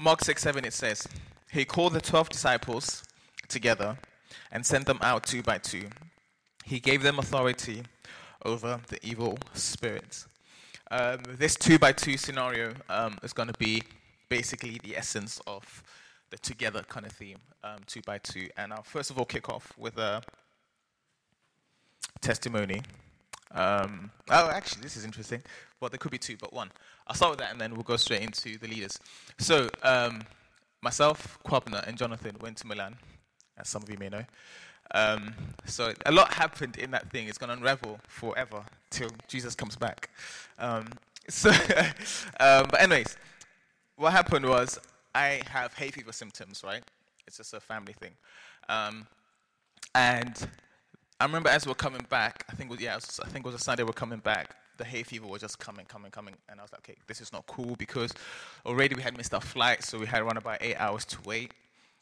Mark 6 7, it says, He called the 12 disciples together and sent them out two by two. He gave them authority over the evil spirits. Um, this two by two scenario um, is going to be basically the essence of the together kind of theme, um, two by two. And I'll first of all kick off with a testimony. Um, oh, actually, this is interesting. Well, there could be two, but one. I'll start with that and then we'll go straight into the leaders. So, um, myself, Kwabena, and Jonathan went to Milan, as some of you may know. Um, so, a lot happened in that thing. It's going to unravel forever till Jesus comes back. Um, so, um, but, anyways, what happened was I have hay fever symptoms, right? It's just a family thing. Um, and I remember as we are coming back, I think was, yeah, was, I think it was a Sunday we are coming back. The hay fever was just coming, coming, coming, and I was like, okay, this is not cool because already we had missed our flight, so we had around about eight hours to wait.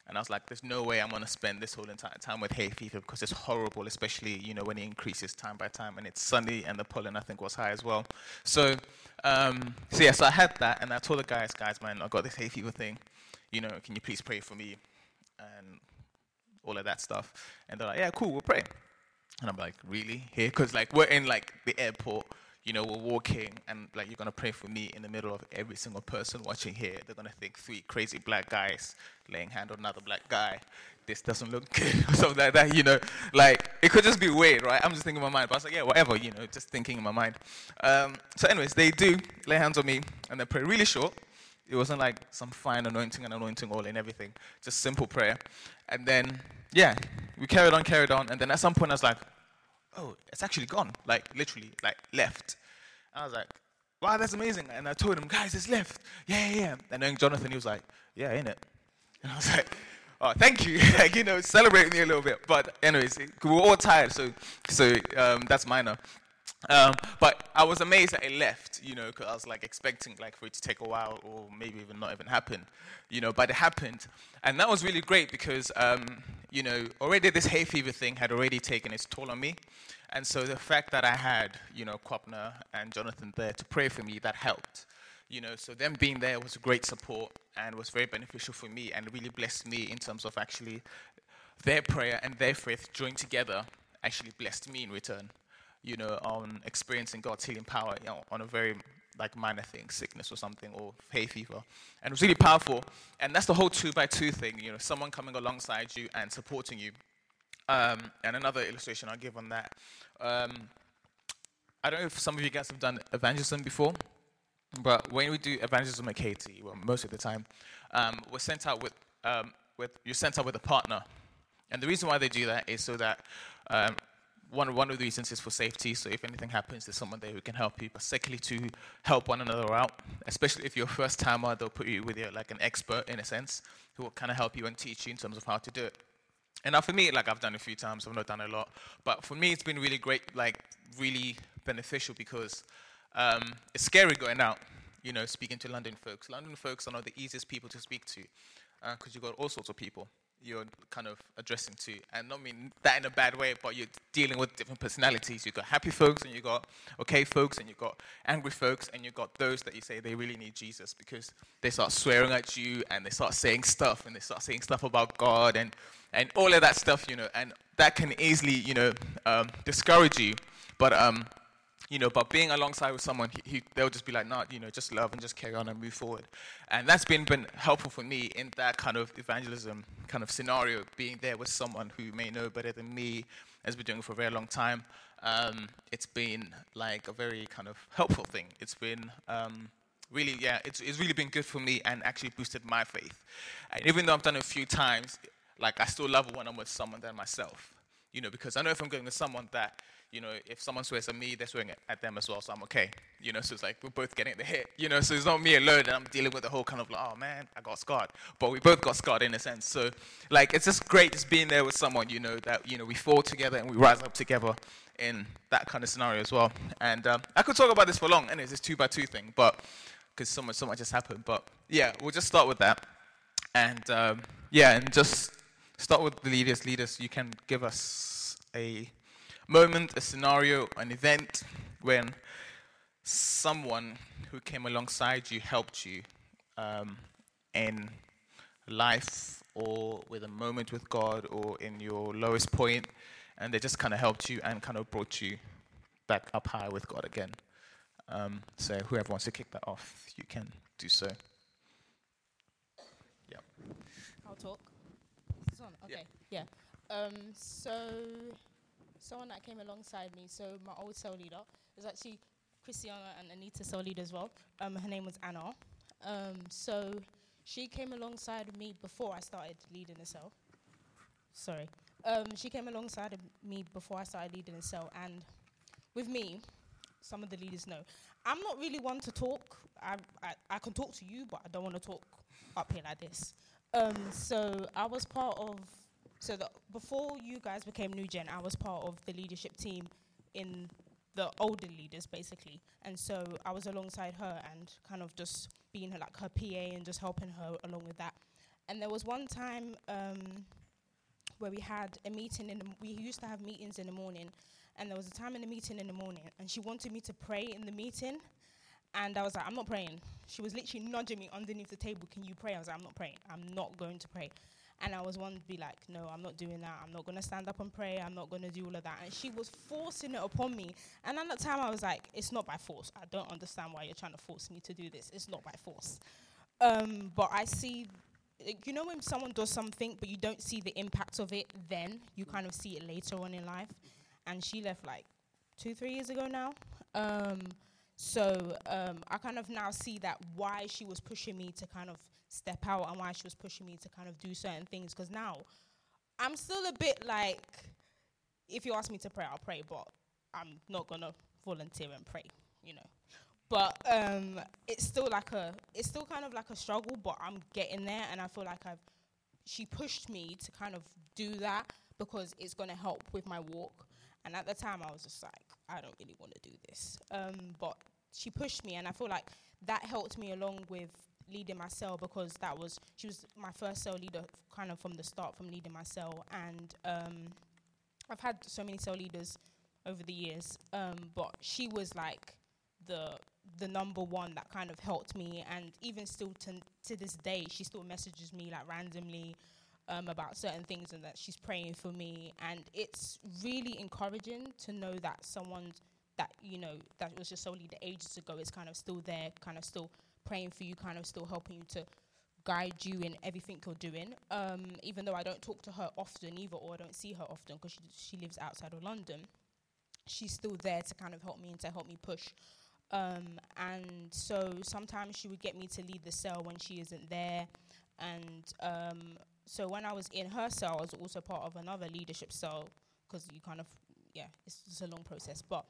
And I was like, there's no way I'm gonna spend this whole entire time with hay fever because it's horrible, especially you know when it increases time by time and it's sunny and the pollen I think was high as well. So, um, so yeah, so I had that and I told the guys, guys, man, I got this hay fever thing. You know, can you please pray for me and all of that stuff? And they're like, yeah, cool, we'll pray. And I'm like, really? Here? Because, like, we're in, like, the airport, you know, we're walking, and, like, you're to pray for me in the middle of every single person watching here. They're to think three crazy black guys laying hand on another black guy. This doesn't look good, or something like that, you know. Like, it could just be weird, right? I'm just thinking in my mind. But I was like, yeah, whatever, you know, just thinking in my mind. Um, so, anyways, they do lay hands on me, and they pray really short. It wasn't like some fine anointing and anointing oil and everything, just simple prayer. And then, yeah, we carried on, carried on. And then at some point, I was like, oh, it's actually gone. Like, literally, like, left. And I was like, wow, that's amazing. And I told him, guys, it's left. Yeah, yeah, yeah. And then Jonathan, he was like, yeah, ain't it? And I was like, oh, thank you. like, you know, celebrate me a little bit. But, anyways, we were all tired, so, so um, that's minor. Um, but I was amazed that it left, you know, because I was like expecting like for it to take a while or maybe even not even happen, you know. But it happened, and that was really great because, um, you know, already this hay fever thing had already taken its toll on me, and so the fact that I had, you know, Kwabena and Jonathan there to pray for me, that helped, you know. So them being there was a great support and was very beneficial for me and really blessed me in terms of actually their prayer and their faith joined together actually blessed me in return you know, on experiencing God's healing power, you know, on a very like minor thing, sickness or something, or hay fever. And it was really powerful. And that's the whole two by two thing, you know, someone coming alongside you and supporting you. Um, and another illustration I'll give on that. Um, I don't know if some of you guys have done evangelism before, but when we do evangelism at KT, well, most of the time, um, we're sent out with, um, with, you're sent out with a partner. And the reason why they do that is so that um, one, one of the reasons is for safety, so if anything happens, there's someone there who can help you. But secondly, to help one another out, especially if you're a first timer, they'll put you with like an expert in a sense, who will kind of help you and teach you in terms of how to do it. And now for me, like I've done a few times, I've not done a lot, but for me, it's been really great, like really beneficial because um, it's scary going out, you know, speaking to London folks. London folks are not the easiest people to speak to because uh, you've got all sorts of people you're kind of addressing to. And not mean that in a bad way, but you're dealing with different personalities. You've got happy folks, and you've got okay folks, and you've got angry folks, and you've got those that you say they really need Jesus because they start swearing at you and they start saying stuff and they start saying stuff about God and, and all of that stuff, you know. And that can easily, you know, um, discourage you. But um, you know, but being alongside with someone, he, they'll just be like, no, you know, just love and just carry on and move forward. And that's been, been helpful for me in that kind of evangelism kind of scenario, being there with someone who may know better than me, has been doing for a very long time. Um, it's been like a very kind of helpful thing. It's been um, really, yeah, it's, it's really been good for me and actually boosted my faith. And even though I've done it a few times, like I still love it when I'm with someone than myself, you know, because I know if I'm going with someone that you know, if someone swears at me, they're swearing at them as well, so I'm okay. You know, so it's like we're both getting the hit. You know, so it's not me alone, and I'm dealing with the whole kind of like, oh man, I got scarred, but we both got scarred in a sense. So, like, it's just great just being there with someone, you know, that you know we fall together and we rise up together in that kind of scenario as well. And um, I could talk about this for long, and it's this two by two thing, but because so much, so much has happened. But yeah, we'll just start with that, and um, yeah, and just start with the leaders. Leaders, you can give us a moment, a scenario, an event when someone who came alongside you helped you um, in life or with a moment with God or in your lowest point, and they just kind of helped you and kind of brought you back up high with God again. Um, so whoever wants to kick that off, you can do so. Yeah. I'll talk. Is this on? Okay. Yeah. yeah. Um, so someone that came alongside me, so my old cell leader, was actually Christiana and Anita cell leader as well. Um, her name was Anna. Um, so she came alongside me before I started leading the cell. Sorry. Um, she came alongside of me before I started leading the cell, and with me, some of the leaders know, I'm not really one to talk. I, I, I can talk to you, but I don't want to talk up here like this. Um, so I was part of, so the, before you guys became New Gen, I was part of the leadership team in the older leaders basically. And so I was alongside her and kind of just being her, like her PA and just helping her along with that. And there was one time um, where we had a meeting in we used to have meetings in the morning and there was a time in the meeting in the morning and she wanted me to pray in the meeting and I was like, I'm not praying. She was literally nudging me underneath the table, can you pray? I was like, I'm not praying. I'm not going to pray. And I was one to be like, no, I'm not doing that. I'm not going to stand up and pray. I'm not going to do all of that. And she was forcing it upon me. And at that time, I was like, it's not by force. I don't understand why you're trying to force me to do this. It's not by force. Um, but I see, you know, when someone does something, but you don't see the impact of it then, you kind of see it later on in life. And she left like two, three years ago now. Um, so um, I kind of now see that why she was pushing me to kind of step out and why she was pushing me to kind of do certain things. Because now I'm still a bit like, if you ask me to pray, I'll pray, but I'm not gonna volunteer and pray, you know. But um, it's still like a, it's still kind of like a struggle, but I'm getting there, and I feel like I've. She pushed me to kind of do that because it's gonna help with my walk. And at the time, I was just like, I don't really want to do this. Um, but she pushed me, and I feel like that helped me along with leading my cell because that was she was my first cell leader kind of from the start from leading my cell. And um, I've had so many cell leaders over the years um, but she was like the the number one that kind of helped me. And even still to, to this day she still messages me like randomly um, about certain things and that she's praying for me. And it's really encouraging to know that someone that you know that was just solely the ages ago is kind of still there kind of still praying for you, kind of still helping you to guide you in everything you're doing. Um, even though I don't talk to her often either, or I don't see her often because she, she lives outside of London, she's still there to kind of help me and to help me push. Um, and so sometimes she would get me to lead the cell when she isn't there. And um, so when I was in her cell, I was also part of another leadership cell because you kind of, yeah, it's, it's a long process. But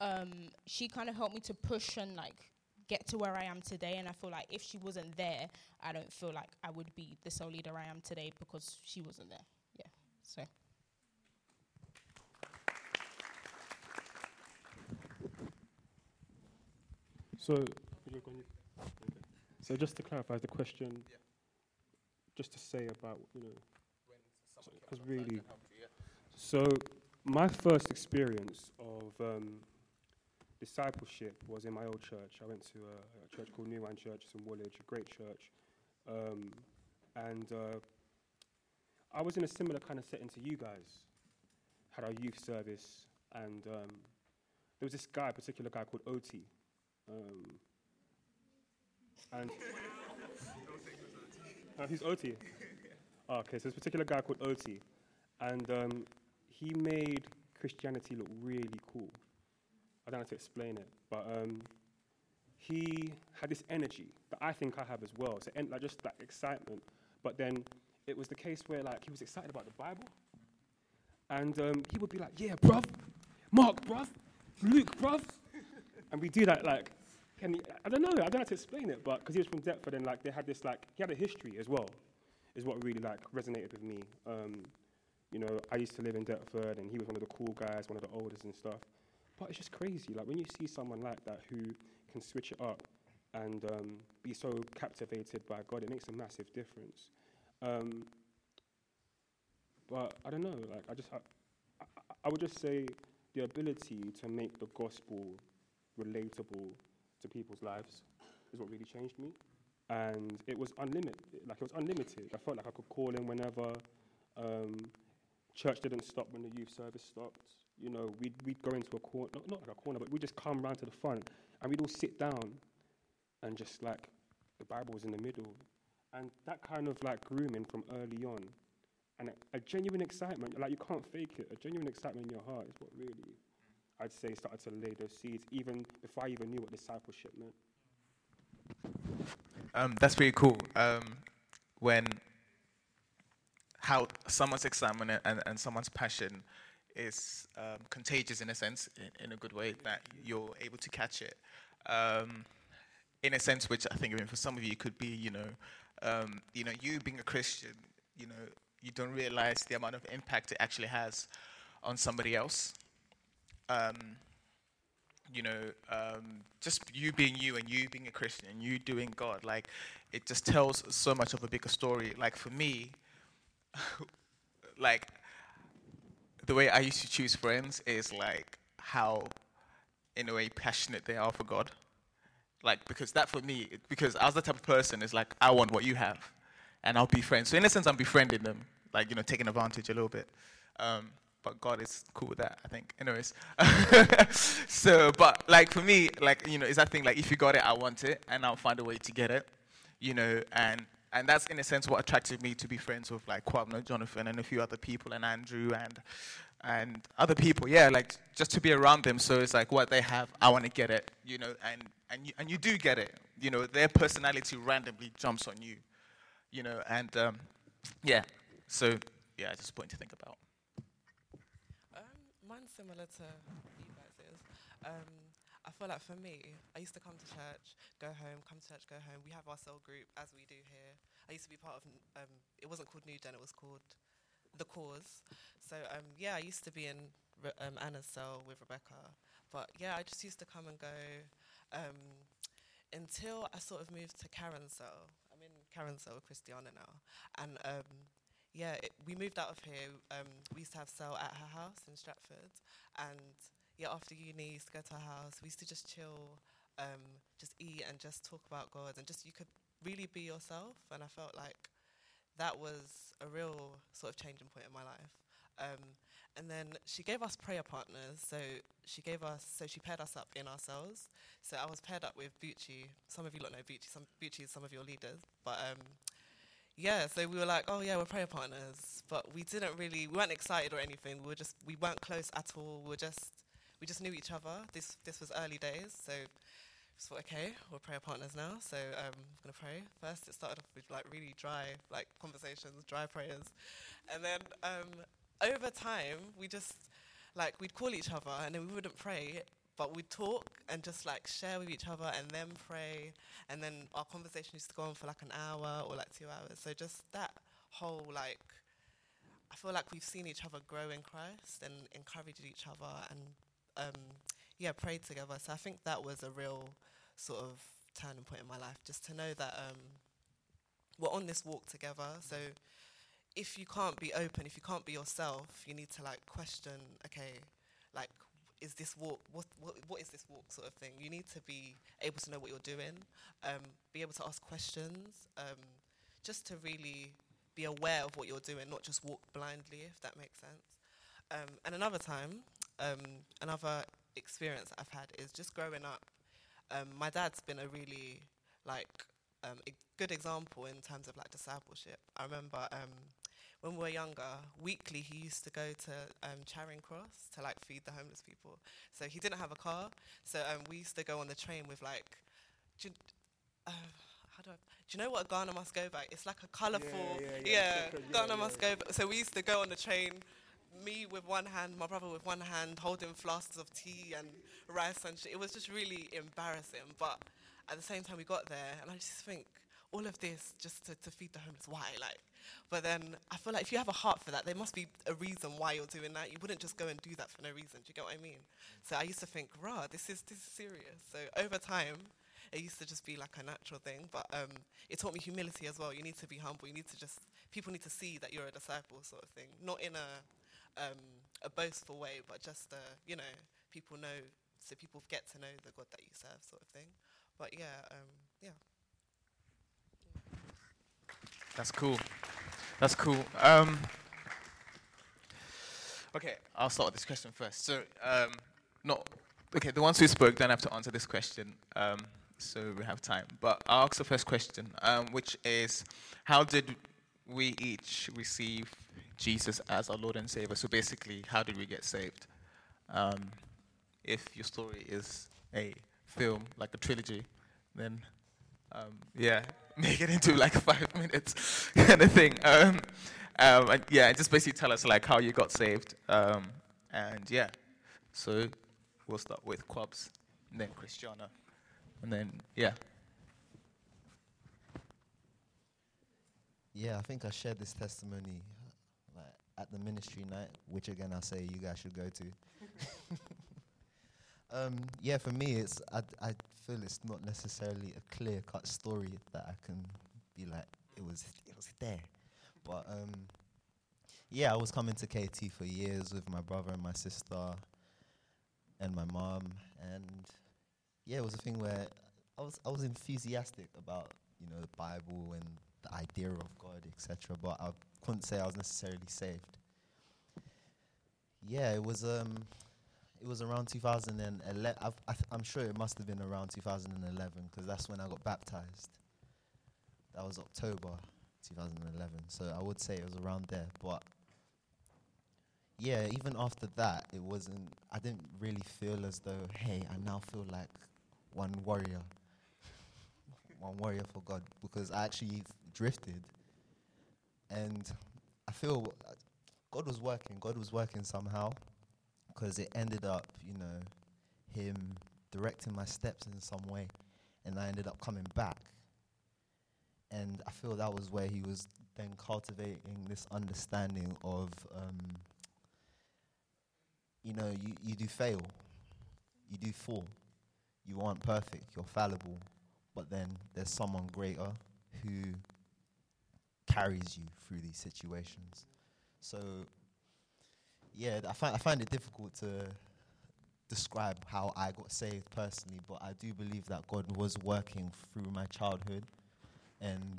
um, she kind of helped me to push and like get to where I am today. And I feel like if she wasn't there, I don't feel like I would be the cell leader I am today because she wasn't there. Yeah. So. So, so just to clarify the question, yeah. just to say about you know, because really, so my first experience of um, discipleship was in my old church. I went to a, a church called New Wine Church in Woolwich, a great church. Um, and uh, I was in a similar kind of setting to you guys. Had our youth service, and um, there was this guy, a particular guy called Oti. Um, and uh, he's Oti. Oh, okay, so this particular guy called Oti, and um, he made Christianity look really cool. I don't know how to explain it, but um, he had this energy that I think I have as well. So, en- like just that excitement. But then it was the case where like he was excited about the Bible, and um, he would be like, "Yeah, bruv, Mark, bruv, Luke, bruv," and we do that like. Can he, I don't know. I don't know how to explain it, but because he was from Deptford and like they had this like he had a history as well, is what really like resonated with me. Um, you know, I used to live in Deptford, and he was one of the cool guys, one of the oldest and stuff. But it's just crazy. Like when you see someone like that who can switch it up and um, be so captivated by God, it makes a massive difference. Um, but I don't know. Like I just, I, I, I would just say the ability to make the gospel relatable to people's lives is what really changed me. and it was unlimited. Like it was unlimited. I felt like I could call in whenever. Um, church didn't stop when the youth service stopped. You know, we'd, we'd go into a corner, not, not like a corner, but we'd just come round to the front and we'd all sit down and just like the Bible was in the middle. And that kind of like grooming from early on and a, a genuine excitement, like you can't fake it, a genuine excitement in your heart is what really, I'd say, started to lay those seeds even before I even knew what discipleship meant. Um, that's pretty cool. Um, when how someone's excitement and, and someone's passion is um, contagious in a sense, in, in, a good way, that you're able to catch it. Um, in a sense, which I think, I mean, for some of you, could be, you know, um, you know, you being a Christian, you know, you don't realize the amount of impact it actually has on somebody else. Um, you know, um, just you being you and you being a Christian and you doing God, like, it just tells so much of a bigger story. Like, for me, like, the way I used to choose friends is like how, in a way, passionate they are for God. Like, because that for me, because I was the type of person is like, I want what you have, and I'll be friends. So in a sense, I'm befriending them, like you know, taking advantage a little bit. Um, but God is cool with that, I think. Anyways, so but like for me, like you know, is that thing like if you got it, I want it, and I'll find a way to get it, you know, and and that's in a sense what attracted me to be friends with like Kwabena, Jonathan, and a few other people, and Andrew, and and other people. Yeah, like just to be around them. So it's like what they have, I want to get it, you know, and and you, and you do get it. You know, their personality randomly jumps on you, you know, and um, yeah. So yeah, just a point to think about. Um, mine's similar to you Um, feel like for me, I used to come to church, go home, come to church, go home. We have our cell group as we do here. I used to be part of. Um, it wasn't called New Gen. It was called the Cause. So um, yeah, I used to be in Re- um, Anna's cell with Rebecca. But yeah, I just used to come and go um, until I sort of moved to Karen's cell. I'm in Karen's cell with Christiana now, and um, yeah, it, we moved out of here. Um, we used to have cell at her house in Stratford, and yeah, after uni, used to go to her house. We used to just chill, um, just eat and just talk about God, and just you could really be yourself. And I felt like that was a real sort of changing point in my life. Um, and then she gave us prayer partners. So she gave us, so she paired us up in our cells. So I was paired up with Bucci. Some of you don't know Bucci. Some Bucci is some of your leaders, but um, yeah. So we were like, oh yeah, we're prayer partners, but we didn't really, we weren't excited or anything. We were just, we weren't close at all. We were just we just knew each other. This this was early days, so just thought, okay, we're prayer partners now. So um, I'm gonna pray. First, it started off with like really dry like conversations, dry prayers, and then um, over time we just like we'd call each other and then we wouldn't pray. But we'd talk and just like share with each other and then pray. And then our conversation used to go on for like an hour or like two hours. So just that whole like I feel like we've seen each other grow in Christ and encouraged each other and um, yeah, prayed together. So I think that was a real sort of turning point in my life, just to know that um, we're on this walk together. So if you can't be open, if you can't be yourself, you need to like question, okay, like is this walk what, what what is this walk sort of thing? You need to be able to know what you're doing, um, be able to ask questions, um, just to really be aware of what you're doing, not just walk blindly, if that makes sense. Um, and another time, um, another experience I've had is just growing up. Um, my dad's been a really like um, a good example in terms of like discipleship. I remember um, when we were younger, weekly he used to go to um, Charing Cross to like feed the homeless people. So he didn't have a car, so um, we used to go on the train with like. Do you, uh, do you know what a Ghana must go bag? It's like a colourful, yeah, yeah, yeah, yeah Ghana must go. Bag. So we used to go on the train me with one hand, my brother with one hand, holding flasks of tea and rice and shit. It was just really embarrassing. But at the same time, we got there, and I just think all of this just to, to feed the homeless. Why? Like, but then I feel like if you have a heart for that, there must be a reason why you're doing that. You wouldn't just go and do that for no reason. Do you get what I mean? So I used to think, rah, this is this is serious. So over time, it used to just be like a natural thing. But um, it taught me humility as well. You need to be humble. You need to just people need to see that you're a disciple, sort of thing. Not in a um, a boastful way, but just uh, you know, people know, so people get to know the God that you serve, sort of thing. But yeah, um, yeah. That's cool. That's cool. Um, okay, I'll start with this question first. So, um, not okay. The ones who spoke don't have to answer this question, um, so we have time. But I'll ask the first question, um, which is, how did we each receive Jesus as our Lord and Savior? So basically, how did we get saved? Um, if your story is a film, like a trilogy, then um, yeah, make it into like five minutes kind of thing. Um, um, and yeah, just basically tell us like how you got saved. Um, and yeah, so we'll start with Quabs, and then Christiana, and then yeah. Yeah, I think I shared this testimony at the ministry night, which again I say you guys should go to. um, yeah, for me, it's I, I feel it's not necessarily a clear cut story that I can be like it was it was there, but um, yeah, I was coming to KT for years with my brother and my sister and my mom, and yeah, it was a thing where I was I was enthusiastic about you know the Bible and the idea of God, etc. But I couldn't say I was necessarily saved. Yeah, it was um, it was around 2011. I've, I I'm sure it must have been around 2011 because that's when I got baptized. That was October 2011. So I would say it was around there. But yeah, even after that, it wasn't. I didn't really feel as though, hey, I now feel like one warrior, one warrior for God, because I actually drifted, and I feel God was working. God was working somehow, because it ended up, you know, Him directing my steps in some way, and I ended up coming back. And I feel that was where He was then cultivating this understanding of. Um, you know, you, you do fail, you do fall, you aren't perfect, you're fallible, but then there's someone greater who carries you through these situations. So, yeah, I find, I find it difficult to describe how I got saved personally, but I do believe that God was working through my childhood and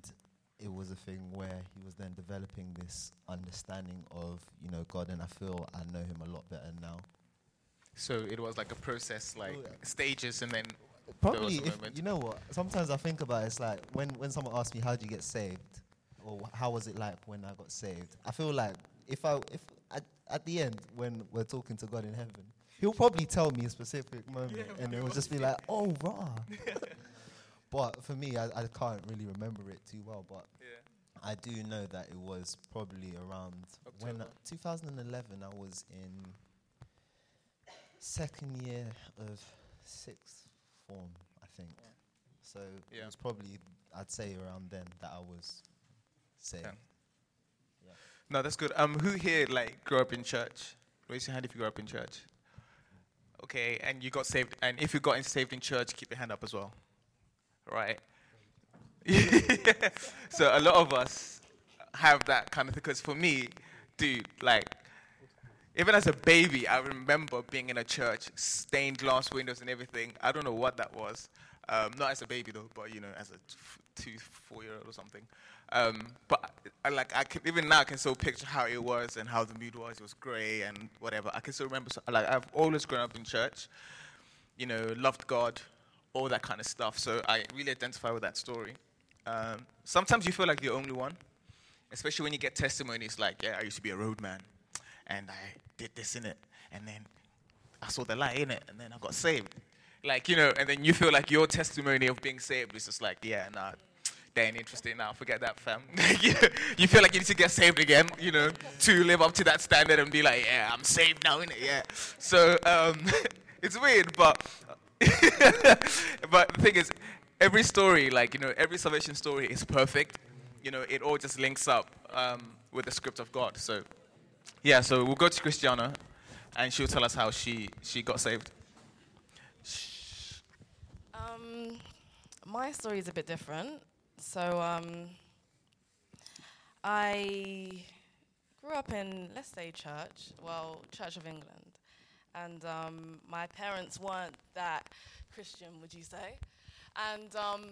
it was a thing where he was then developing this understanding of you know God, and I feel I know him a lot better now. So it was like a process, like Oh, yeah. stages, and then Probably, if, you know what? Sometimes I think about it, it's like when when someone asks me how did you get saved, or how was it like when I got saved. I feel like if I if at, at the end when we're talking to God in heaven, He'll probably tell me a specific moment, and it will just be like, oh rah. but for me, I, I can't really remember it too well, but. I do know that it was probably around when October. 2011 I was in second year of sixth form, I think. So Yeah. it was probably I'd say around then that I was saved. Yeah. No, that's good. Um, who here like grew up in church? Raise your hand if you grew up in church. Okay, and you got saved. And if you got in saved in church, keep your hand up as well. Right. so a lot of us have that kind of because for me, dude, like even as a baby, I remember being in a church, stained glass windows and everything. I don't know what that was. Um, not as a baby though, but you know, as a two, four year old or something. Um, but I, like I can, even now, I can still picture how it was and how the mood was. It was grey and whatever. I can still remember. So, like I've always grown up in church. You know, loved God, all that kind of stuff. So I really identify with that story. Um, sometimes you feel like you're the only one, especially when you get testimonies like, "Yeah, I used to be a roadman, and I did this in it, and then I saw the light in it, and then I got saved." Like you know, and then you feel like your testimony of being saved is just like, "Yeah, nah, they ain't interested now. Forget that, fam." you, feel like you need to get saved again, you know, to live up to that standard and be like, "Yeah, I'm saved now, innit? Yeah." So um, it's weird, but but the thing is, every story, like you know, every salvation story is perfect. You know, it all just links up um, with the script of God. So, yeah. So we'll go to Christiana, and she'll tell us how she she got saved. Um, my story is a bit different. So, um, I grew up in, let's say, church, well, Church of England. And um, my parents weren't that Christian, would you say? And um,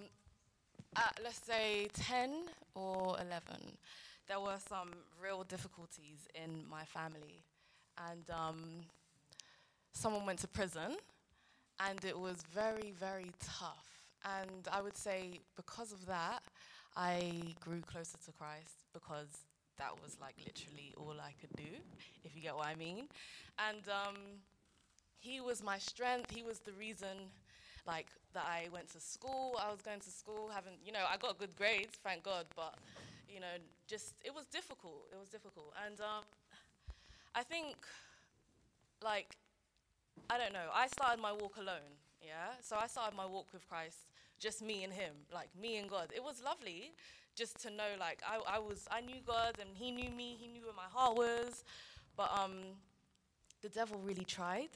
at let's say 10 or 11, there were some real difficulties in my family. And um, someone went to prison, and it was very, very tough. And I would say because of that, I grew closer to Christ because that was like literally all I could do, if you get what I mean. And um, he was my strength. He was the reason, like, that I went to school. I was going to school, having, you know, I got good grades, thank God, but, you know, just, it was difficult. It was difficult. And um, I think, like, I don't know, I started my walk alone, yeah? So I started my walk with Christ, just me and him, like, me and God. It was lovely just to know, like, I, I was, I knew God and he knew me, he knew where my heart was. But um, the devil really tried.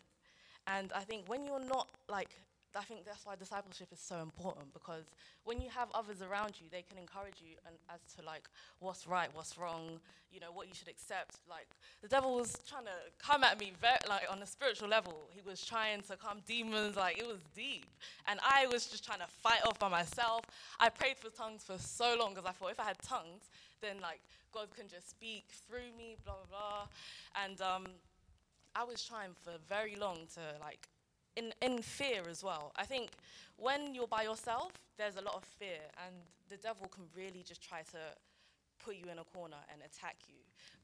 And I think when you're not like, I think that's why discipleship is so important because when you have others around you, they can encourage you and as to like what's right, what's wrong, you know, what you should accept. Like the devil was trying to come at me very like on a spiritual level. He was trying to come demons, like it was deep. And I was just trying to fight off by myself. I prayed for tongues for so long because I thought if I had tongues, then like God can just speak through me, blah blah blah. And um I was trying for very long to like in in fear as well. I think when you're by yourself, there's a lot of fear, and the devil can really just try to put you in a corner and attack you.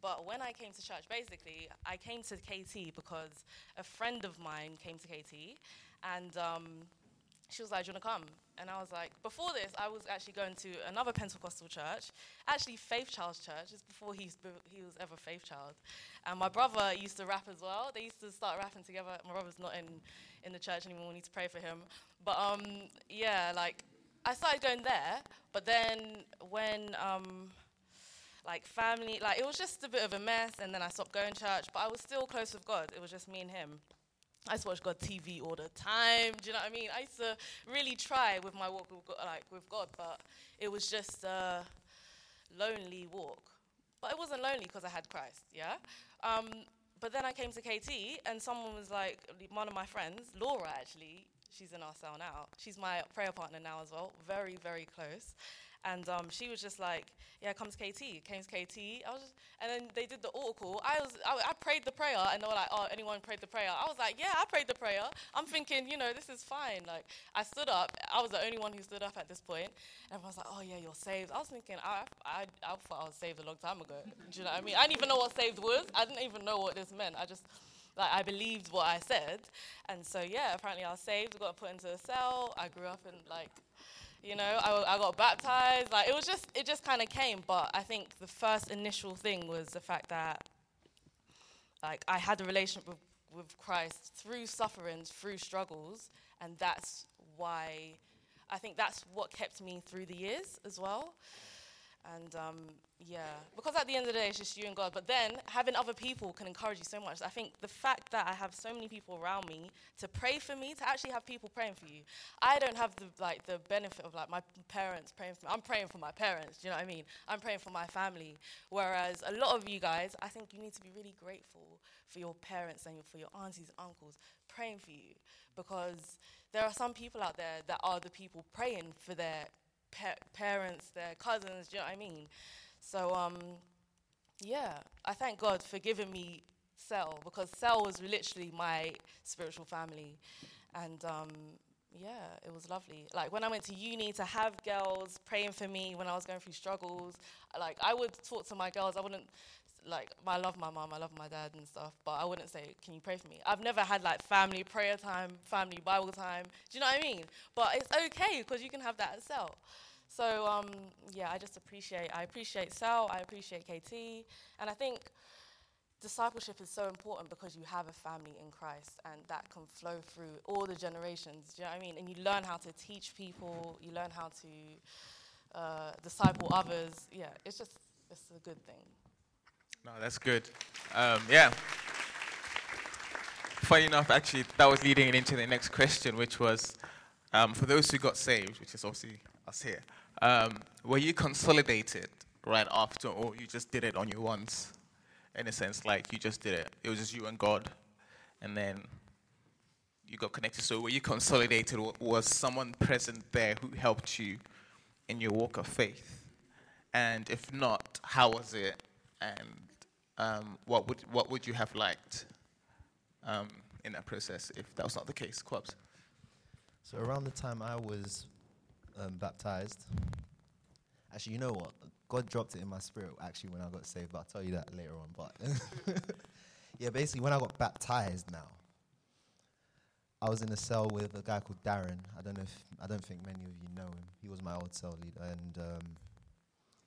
But when I came to church, basically, I came to KT because a friend of mine came to KT, and um, she was like, Do you want to come? And I was like, Before this, I was actually going to another Pentecostal church, actually Faith Child's church. just before he's, he was ever Faith Child. And my brother used to rap as well. They used to start rapping together. My brother's not in, in the church anymore. We need to pray for him. But um, yeah, like, I started going there. But then when. Um, like family, like it was just a bit of a mess, and then I stopped going to church, but I was still close with God. It was just me and Him. I used to watch God TV all the time. Do you know what I mean? I used to really try with my walk with God, like with God, but it was just a lonely walk. But it wasn't lonely because I had Christ, yeah. Um, but then I came to KT, and someone was like, one of my friends, Laura, actually, she's in our cell now. She's my prayer partner now as well. Very, very close. And um, she was just like, yeah, come to KT. Came to KT. I was just, and then they did the altar call. I was, I, I, prayed the prayer, and they were like, oh, anyone prayed the prayer? I was like, yeah, I prayed the prayer. I'm thinking, you know, this is fine. Like, I stood up. I was the only one who stood up at this point. And everyone was like, oh yeah, you're saved. I was thinking, I, I, I thought I was saved a long time ago. Do you know what I mean? I didn't even know what saved was. I didn't even know what this meant. I just like I believed what I said, and so yeah, apparently I was saved. Got put into a cell. I grew up in like you know, I, I got baptized. Like it was just, it just kind of came. But I think the first initial thing was the fact that, like, I had a relationship with, with Christ through sufferings, through struggles, and that's why, I think that's what kept me through the years as well. And um, yeah, because at the end of the day, it's just you and God. But then having other people can encourage you so much. I think the fact that I have so many people around me to pray for me, to actually have people praying for you. I don't have the like the benefit of like my parents praying for me. I'm praying for my parents. Do you know what I mean? I'm praying for my family. Whereas a lot of you guys, I think you need to be really grateful for your parents and for your aunties, uncles praying for you, because there are some people out there that are the people praying for their pa- parents, their cousins. Do you know what I mean? So um, yeah, I thank God for giving me Cell because Cell was literally my spiritual family, and um, yeah, it was lovely. Like when I went to uni, to have girls praying for me when I was going through struggles. Like I would talk to my girls. I wouldn't like I love my mom, I love my dad and stuff, but I wouldn't say, "Can you pray for me?" I've never had like family prayer time, family Bible time. Do you know what I mean? But it's okay because you can have that at Cell. So um, yeah, I just appreciate. I appreciate Sal. I appreciate KT, and I think discipleship is so important because you have a family in Christ, and that can flow through all the generations. Do you know what I mean? And you learn how to teach people. You learn how to uh, disciple others. Yeah, it's just it's a good thing. No, that's good. Um, yeah. Funny enough, actually, that was leading into the next question, which was um, for those who got saved, which is obviously us here. Um, were you consolidated right after, or you just did it on your ones? In a sense, like you just did it. It was just you and God, and then you got connected. So were you consolidated? Was someone present there who helped you in your walk of faith? And if not, how was it? And um, what would what would you have liked um, in that process if that was not the case? Quabs. So around the time I was um, baptized, actually, you know what? God dropped it in my spirit actually when I got saved, but I'll tell you that later on. But yeah, basically, when I got baptized now, I was in a cell with a guy called Darren. I don't know if I don't think many of you know him. He was my old cell leader, and um,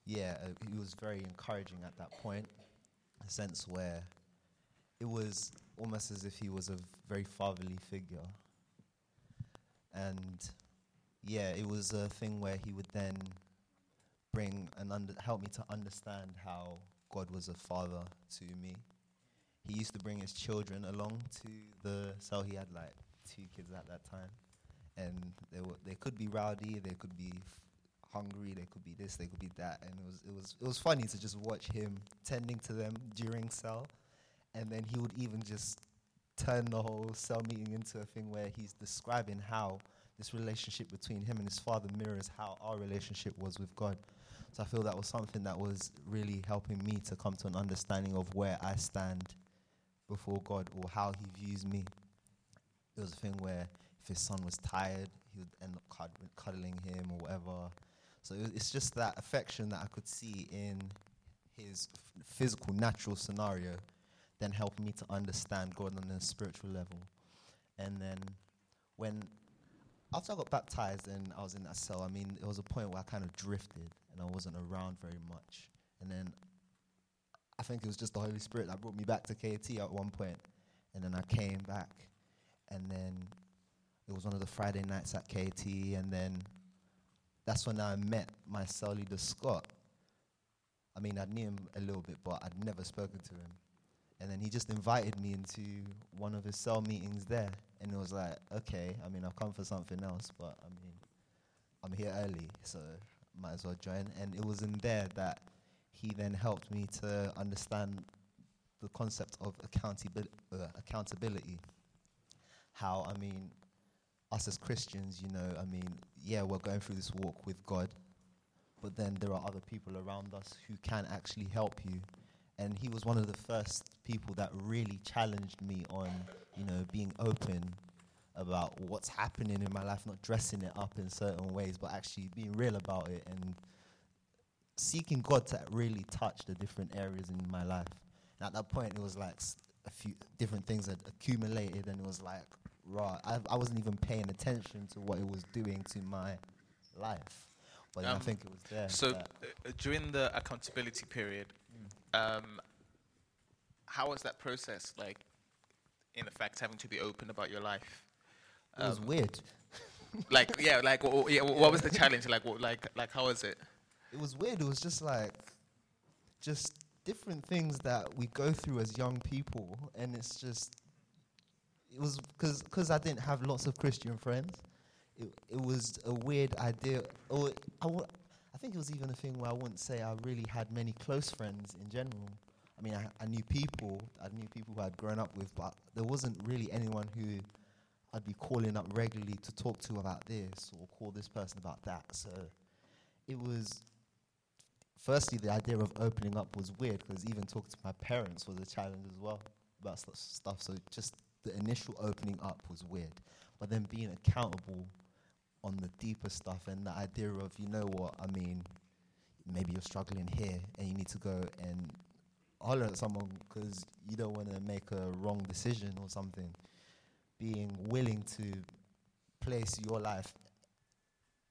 yeah, uh, he was very encouraging at that point. A sense where it was almost as if he was a very fatherly figure, and yeah, it was a thing where he would then bring and under, help me to understand how God was a father to me. He used to bring his children along to the cell. He had like two kids at that time, and they were they could be rowdy, they could be hungry, they could be this, they could be that, and it was it was it was funny to just watch him tending to them during cell, and then he would even just turn the whole cell meeting into a thing where he's describing how this relationship between him and his father mirrors how our relationship was with God. So I feel that was something that was really helping me to come to an understanding of where I stand before God or how He views me. It was a thing where if his son was tired, he would end up cuddling him or whatever. So it it's just that affection that I could see in his f- physical, natural scenario, then helped me to understand God on a spiritual level. And then when after I got baptized and I was in that cell, I mean, it was a point where I kind of drifted and I wasn't around very much. And then I think it was just the Holy Spirit that brought me back to KT at one point. And then I came back, and then it was one of the Friday nights at KT, and then that's when I met my cell leader, Scott. I mean, I knew him a little bit, but I'd never spoken to him. And then he just invited me into one of his cell meetings there. And it was like, okay, I mean, I've come for something else, but I mean, I'm here early, so might as well join. And it was in there that he then helped me to understand the concept of accountabil- uh, accountability. How, I mean, us as Christians, you know, I mean, yeah, we're going through this walk with God, but then there are other people around us who can actually help you. And he was one of the first people that really challenged me on, you know, being open about what's happening in my life, not dressing it up in certain ways, but actually being real about it and seeking God to really touch the different areas in my life. And at that point, it was like a few different things had accumulated, and it was like, right, I, I wasn't even paying attention to what it was doing to my life. But then I Um, think it was there. So uh, during the accountability period, um, how was that process? Like, in effect, having to be open about your life. it was Um, weird. Like, yeah, like, wha- yeah, wha- what was the challenge? Like, what, like, like, how was it? it was weird. It was just like, just different things that we go through as young people, and it's just, it was because I didn't have lots of Christian friends. It it was a weird idea. Or I w- I think it was even a thing where I wouldn't say I really had many close friends in general. I mean, I, I knew people, I knew people who I'd grown up with, but there wasn't really anyone who I'd be calling up regularly to talk to about this or call this person about that. So it was firstly the idea of opening up was weird because even talking to my parents was a challenge as well about st- stuff. So just the initial opening up was weird, but then being accountable on the deeper stuff and the idea of you know what I mean, maybe you're struggling here and you need to go and holler at someone because you don't want to make a wrong decision or something. Being willing to place your life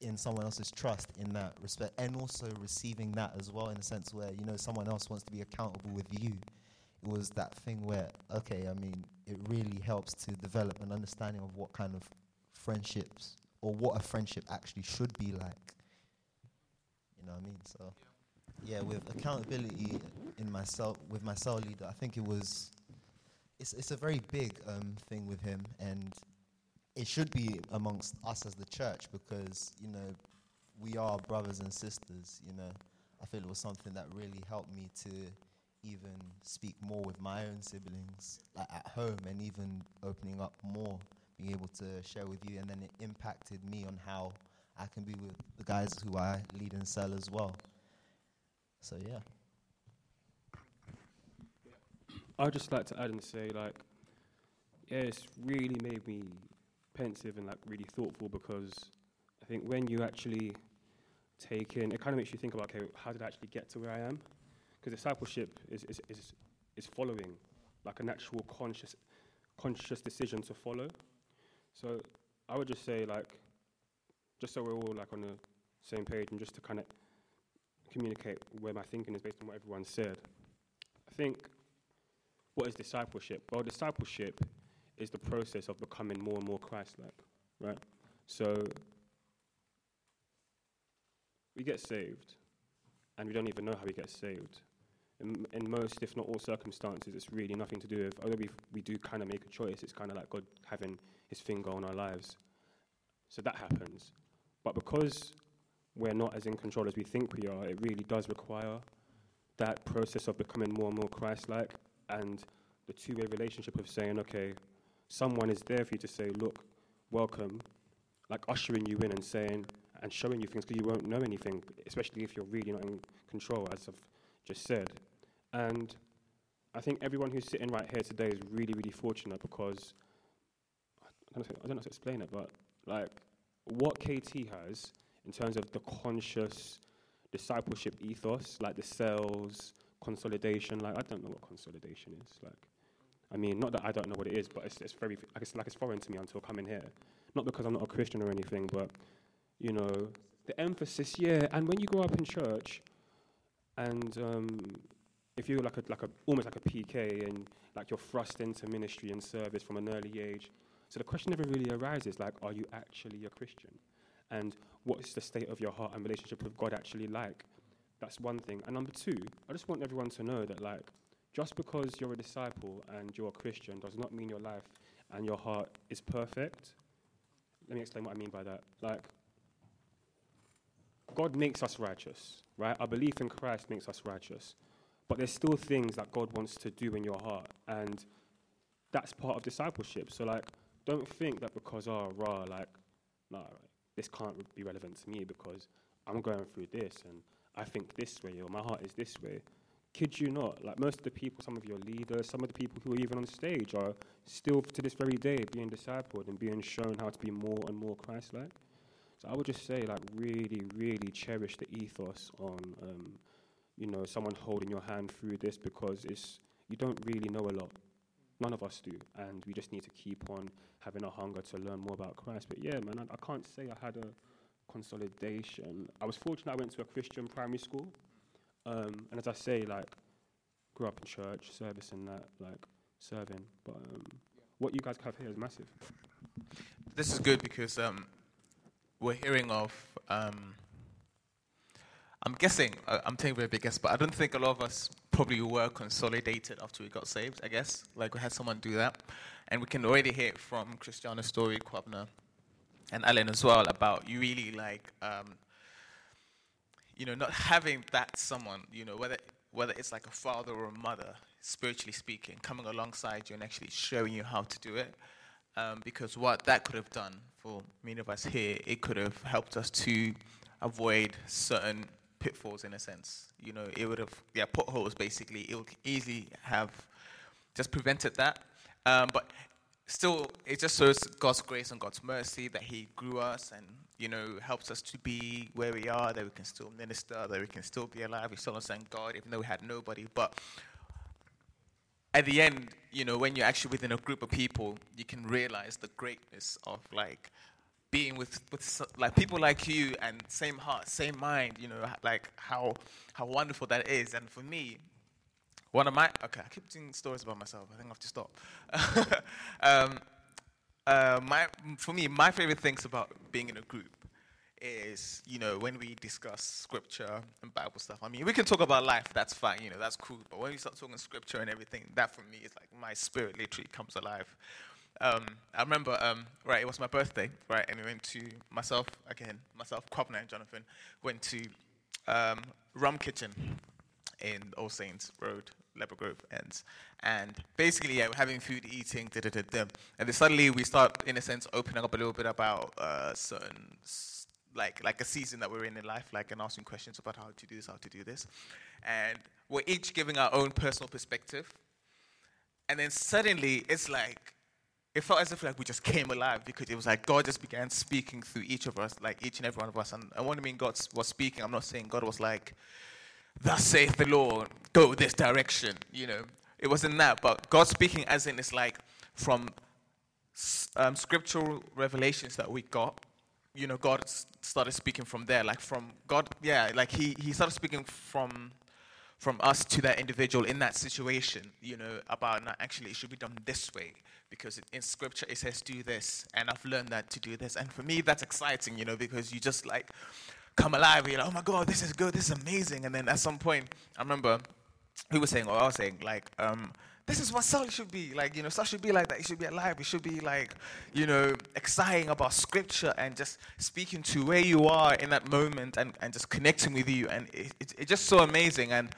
in someone else's trust in that respect and also receiving that as well in a sense where you know someone else wants to be accountable with you it was that thing where okay i mean it really helps to develop an understanding of what kind of friendships or what a friendship actually should be like. You know what i mean? So yeah with accountability in myself with my cell leader i think it was it's, it's a very big um, thing with him and it should be amongst us as the church because you know we are brothers and sisters you know. I feel it was something that really helped me to even speak more with my own siblings like at home and even opening up more being able to share with you and then it impacted me on how I can be with the guys who I lead and sell as well. So yeah. I'd just like to add and say, like, yeah, it's really made me pensive and like really thoughtful because I think when you actually take in, it kind of makes you think about, okay, how did I actually get to where I am? Because discipleship is, is, is, is following, like an actual conscious, conscious decision to follow. So I would just say, like, just so we're all like on the same page and just to kind of communicate where my thinking is based on what everyone said. I think what is discipleship? Well, discipleship is the process of becoming more and more Christ-like, right? So we get saved, and we don't even know how we get saved. In, in most, if not all circumstances, it's really nothing to do with, although we, we do kind of make a choice, it's kind of like God having his finger on our lives. So that happens. But because we're not as in control as we think we are, it really does require that process of becoming more and more Christ like and the two way relationship of saying, okay, someone is there for you to say, look, welcome, like ushering you in and saying, and showing you things because you won't know anything, especially if you're really not in control, as I've just said. And I think everyone who's sitting right here today is really, really fortunate because I don't know, how to explain it, but like what KT has in terms of the conscious discipleship ethos, like the cells, consolidation. Like I don't know what consolidation is. Like, I mean, not that I don't know what it is, but it's, it's very like it's like it's foreign to me until coming here. Not because I'm not a Christian or anything, but you know, the emphasis. Yeah, and when you grow up in church, and um, if you're like a like a almost like a PK and like you're thrust into ministry and service from an early age, so the question never really arises like, are you actually a Christian? And what is the state of your heart and relationship with God actually like? That's one thing. And number two, I just want everyone to know that like, just because you're a disciple and you're a Christian does not mean your life and your heart is perfect. Let me explain what I mean by that. Like, God makes us righteous, right? Our belief in Christ makes us righteous. But there's still things that God wants to do in your heart. And that's part of discipleship. So, like, don't think that because, oh, rah, like, nah, this can't be relevant to me because I'm going through this and I think this way or my heart is this way. Kid you not, like most of the people, some of your leaders, some of the people who are even on stage are still to this very day being discipled and being shown how to be more and more Christ like. So I would just say, like, really, really cherish the ethos on, um, you know, someone holding your hand through this because it's you don't really know a lot. None of us do, and we just need to keep on having a hunger to learn more about Christ. But yeah, man, I, I can't say I had a consolidation. I was fortunate I went to a Christian primary school, um, and as I say, like, grew up in church, service and that, like, serving. But um, what you guys have here is massive. This is good because um, we're hearing of. Um, I'm guessing, uh, I'm taking a big guess, but I don't think a lot of us probably were consolidated after we got saved, I guess. Like we had someone do that. And we can already hear from Christiana's story, Kwabena, and Alan as well, about you really like, um, you know, not having that someone, you know, whether, whether it's like a father or a mother, spiritually speaking, coming alongside you and actually showing you how to do it. Um, because what that could have done for many of us here, it could have helped us to avoid certain pitfalls in a sense. You know, it would have, yeah, potholes basically. It would easily have just prevented that. Um, but still, it just shows God's grace and God's mercy that He grew us and, you know, helps us to be where we are, that we can still minister, that we can still be alive. We still understand God, even though we had nobody. But at the end, you know, when you're actually within a group of people, you can realize the greatness of like being with, with like people like you and same heart, same mind, you know, like how how wonderful that is. And for me, one of my okay, I keep doing stories about myself. I think I have to stop. um, uh, my for me, my favorite things about being in a group is you know when we discuss scripture and Bible stuff. I mean, we can talk about life. That's fine. You know, that's cool. But when we start talking scripture and everything, that for me is like my spirit literally comes alive um, I remember, um, right, it was my birthday, right, and we went to myself again, myself, Kwabena, and Jonathan went to um, Rum Kitchen in All Saints Road, Ladbroke Grove ends, and basically, yeah, we're having food, eating, da da da da, and then suddenly we start, in a sense, opening up a little bit about uh, certain like like a season that we're in in life, like and asking questions about how to do this, how to do this, and we're each giving our own personal perspective, and then suddenly it's like it felt as if like we just came alive because it was like God just began speaking through each of us, like each and every one of us. And, and when I mean God was speaking, I'm not saying God was like, "Thus saith the Lord, go this direction." You know, it wasn't that, but God speaking as in it's like from um, scriptural revelations that we got. You know, God started speaking from there, like from God. Yeah, like he he started speaking from from us to that individual in that situation. You know, about now actually it should be done this way because in scripture it says do this, and I've learned that to do this. And for me, that's exciting, you know, because you just like come alive. You're like, oh my God, this is good, this is amazing. And then at some point, I remember we were saying, or I was saying, like, um, this is what soul should be. Like, you know, soul should be like that. It should be alive. It should be like, you know, exciting about scripture and just speaking to where you are in that moment and, and just connecting with you. And it, it, it's just so amazing. And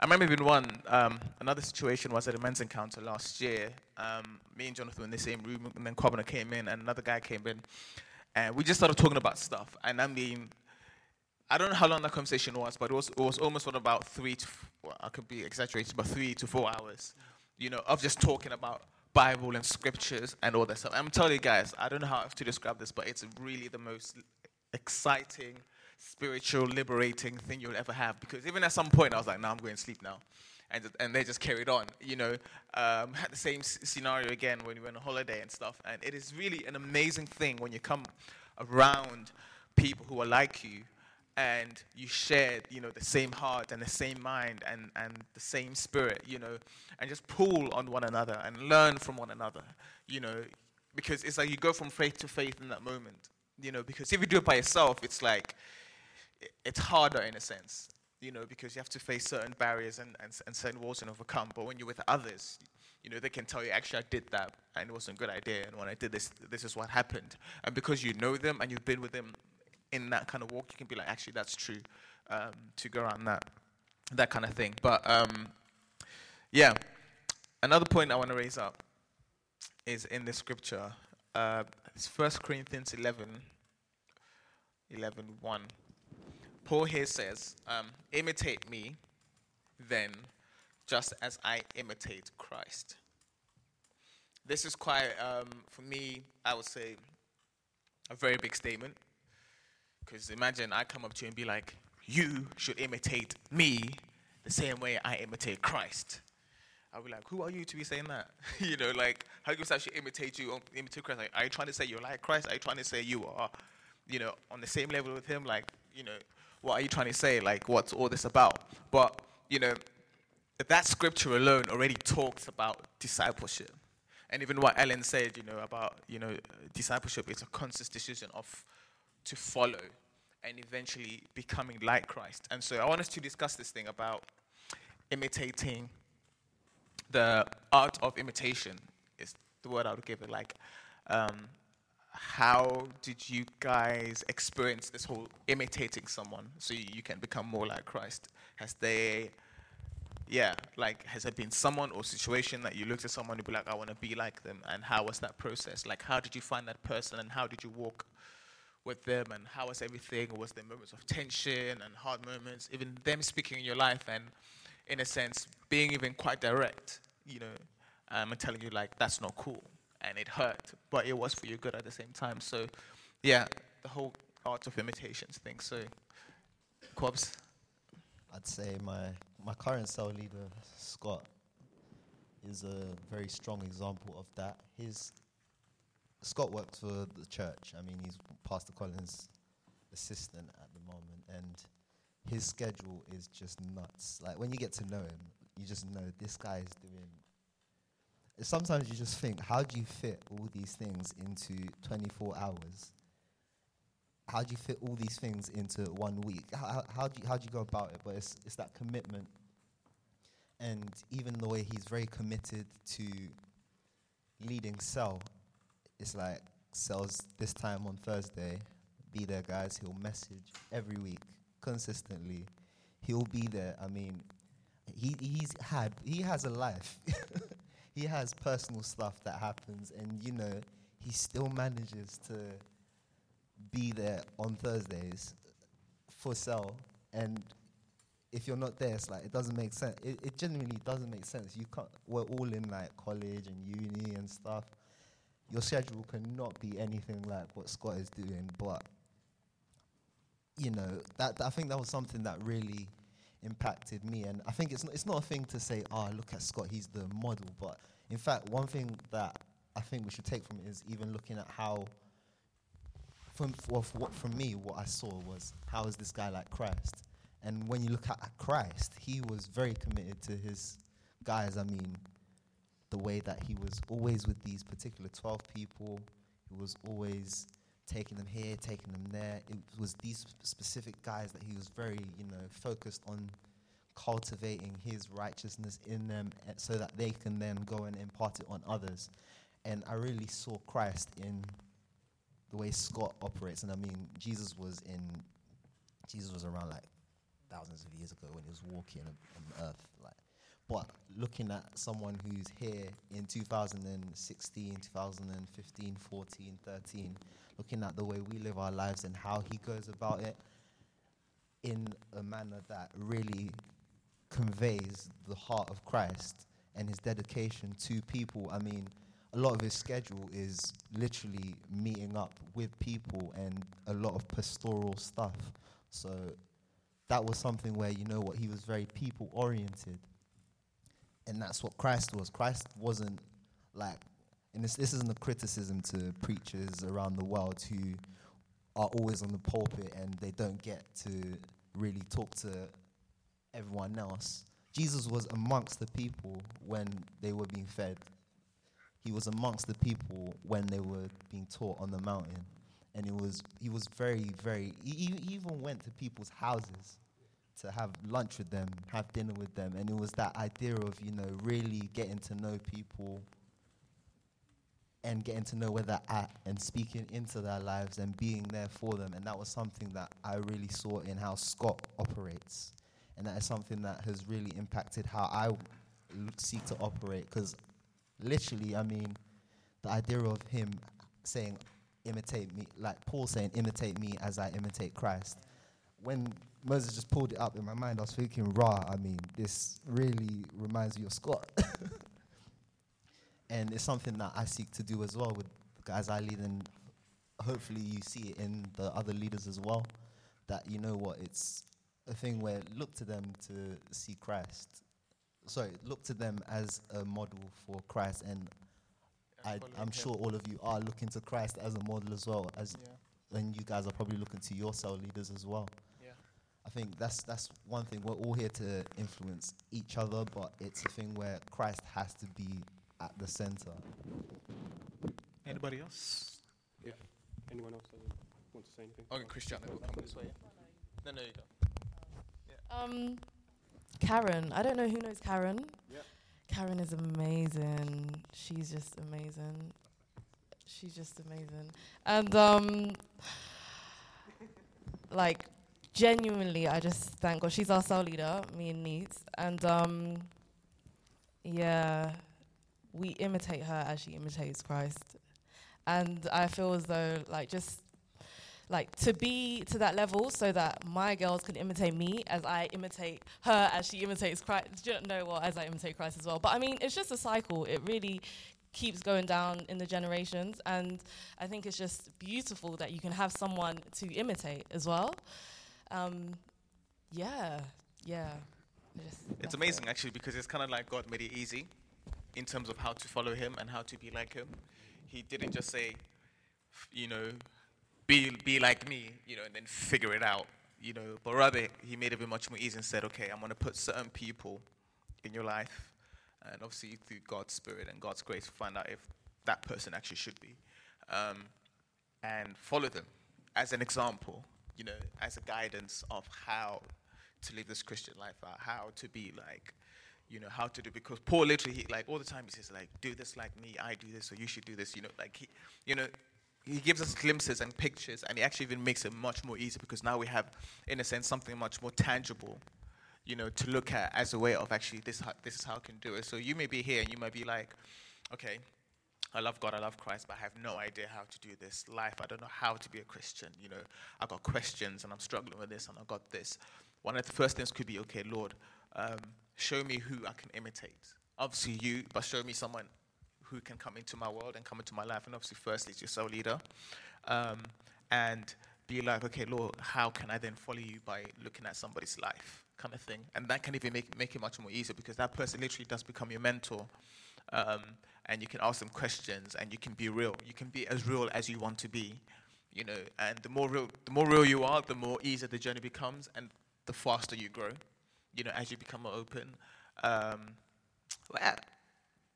I remember even one, um, another situation was at a men's encounter last year. Um, me and Jonathan were in the same room, and then Kwabena came in, and another guy came in, and we just started talking about stuff. And I mean, I don't know how long that conversation was, but it was, it was almost what about three to, well, I could be exaggerating, but three to four hours, you know, of just talking about Bible and scriptures and all that stuff. I'm telling you guys, I don't know how to describe this, but it's really the most exciting spiritual, liberating thing you'll ever have. Because even at some point, I was like, "Now nah, I'm going to sleep now," and and they just carried on. You know, um, had the same s- scenario again when we went on holiday and stuff. And it is really an amazing thing when you come around people who are like you and you share, you know, the same heart and the same mind and, and the same spirit, you know, and just pull on one another and learn from one another, you know, because it's like you go from faith to faith in that moment, you know, because if you do it by yourself, it's like it's harder in a sense, you know, because you have to face certain barriers and, and, and certain walls and overcome. But when you're with others, you know, they can tell you, actually, I did that and it wasn't a good idea. And when I did this, this is what happened. And because you know them and you've been with them in that kind of walk, you can be like, actually, that's true, um, to go around that, that kind of thing. But um, yeah, another point I want to raise up is in the scripture. Uh, it's 1 Corinthians 11, 11 1. Paul here says, um, imitate me then, just as I imitate Christ. This is quite, um, for me, I would say, a very big statement. Because imagine I come up to you and be like, you should imitate me the same way I imitate Christ. I'll be like, who are you to be saying that? you know, like, how say I should imitate you, imitate Christ? Like, are you trying to say you're like Christ? Are you trying to say you are, you know, on the same level with him? Like, you know, what are you trying to say? Like, what's all this about? But, you know, that scripture alone already talks about discipleship. And even what Ellen said, you know, about, you know, discipleship is a conscious decision of to follow and eventually becoming like Christ. And so I want us to discuss this thing about imitating the art of imitation is the word I would give it. Like, um, how did you guys experience this whole imitating someone so you can become more like Christ? Has they, yeah, like, has there been someone or situation that you looked at someone and be like, I want to be like them? And how was that process? Like, how did you find that person and how did you walk with them and how was everything? was there moments of tension and hard moments? Even them speaking in your life and, in a sense, being even quite direct, you know, um, and telling you, like, that's not cool and it hurt, but it was for your good at the same time. So, yeah, the whole art of imitations thing. So, Quabs? I'd say my, my current cell leader, Scott, is a very strong example of that. His Scott works for the church. I mean, he's Pastor Collins' assistant at the moment, and his schedule is just nuts. Like when you get to know him, you just know this guy is doing sometimes you just think, how do you fit all these things into 24 hours? How do you fit all these things into one week? How, how, do, you, how do you go about it? But it's, it's that commitment. And even the way he's very committed to leading Cell, it's like Cell's this time on Thursday, be there, guys. He'll message every week, consistently. He'll be there. I mean, he, he's had, he has a life. he has personal stuff that happens, and you know, he still manages to be there on Thursdays for cell, and if you're not there, it's like it doesn't make sense. It, it genuinely doesn't make sense. You can't. We're all in like college and uni and stuff. Your schedule cannot be anything like what Scott is doing, but you know that, that I think that was something that really impacted me, and I think it's not, it's not a thing to say, "Oh, look at Scott, he's the model." But in fact, one thing that I think we should take from it is even looking at how, from what from me, what I saw was how is this guy like Christ? And when you look at Christ, he was very committed to his guys. I mean, the way that he was always with these particular 12 people, he was always taking them here, taking them there. It was these specific guys that he was very, you know, focused on cultivating his righteousness in them eh, so that they can then go and impart it on others. And I really saw Christ in the way Scott operates. And I mean, Jesus was in, Jesus was around like thousands of years ago when he was walking on, on earth. But looking at someone who's here in 2016, 2015, 14, 13, looking at the way we live our lives and how he goes about it in a manner that really conveys the heart of Christ and his dedication to people. I mean, a lot of his schedule is literally meeting up with people and a lot of pastoral stuff. So that was something where, you know what, he was very people oriented. And that's what Christ was. Christ wasn't like, and this, this isn't a criticism to preachers around the world who are always on the pulpit and they don't get to really talk to everyone else. Jesus was amongst the people when they were being fed. He was amongst the people when they were being taught on the mountain. And it was he was very, very he, he even went to people's houses to have lunch with them, have dinner with them. And it was that idea of, you know, really getting to know people and getting to know where they're at and speaking into their lives and being there for them. And that was something that I really saw in how Scott operates. And that is something that has really impacted how I seek to operate. Because literally, I mean, the idea of him saying, imitate me, like Paul saying, imitate me as I imitate Christ. When Moses just pulled it up in my mind, I was thinking, rah, I mean, this really reminds me of Scott. and it's something that I seek to do as well with the guys I lead, and hopefully you see it in the other leaders as well. That you know what, it's a thing where look to them to see Christ. Sorry, look to them as a model for Christ, and I, I'm sure all of you are looking to Christ as a model as well, as Yeah. and you guys are probably looking to your cell leaders as well. Yeah. I think that's that's one thing. We're all here to influence each other, but it's a thing where Christ has to be at the center. Anybody else? Yeah. Anyone else want to say anything? Okay, Christian, we'll come this way. No, no, you go. Um, Karen. I don't know who knows Karen. Yeah. Karen is amazing. She's just amazing. She's just amazing. And um, like genuinely, I just thank God. She's our cell leader, me and Neats, and um, yeah, we imitate her as she imitates Christ. And I feel as though like just like to be to that level so that my girls can imitate me as I imitate her as she imitates Christ. Do you know what? As I imitate Christ as well. But I mean, it's just a cycle. It really keeps going down in the generations, and I think it's just beautiful that you can have someone to imitate as well. Um, yeah, yeah. Just- It's amazing it. actually because it's kind of like God made it easy in terms of how to follow Him and how to be like Him. He didn't just say, you know, be be like me, you know, and then figure it out, you know. But rather, He made it much more easy and said, okay, I'm going to put certain people in your life, and obviously through God's Spirit and God's grace, find out if that person actually should be, um, and follow them as an example, you know, as a guidance of how to live this Christian life out, how to be like, you know, how to do. Because Paul literally, he, like all the time, he says like, "Do this like me. I do this, so you should do this." You know, like he, you know, he gives us glimpses and pictures, and he actually even makes it much more easy because now we have, in a sense, something much more tangible, you know, to look at as a way of actually this this is how I can do it. So you may be here and you might be like, okay, I love God, I love Christ, but I have no idea how to do this life. I don't know how to be a Christian. You know, I've got questions and I'm struggling with this and I've got this. One of the first things could be, okay, Lord, um, show me who I can imitate. Obviously, you, but show me someone who can come into my world and come into my life. And obviously, firstly, it's your cell leader. Um, and be like, okay, Lord, how can I then follow you by looking at somebody's life, kind of thing. And that can even make, make it much more easier because that person literally does become your mentor. Um, and you can ask them questions and you can be real. You can be as real as you want to be, you know. And the more real, the more real you are, the more easier the journey becomes, and the faster you grow, you know, as you become more open. Um, well,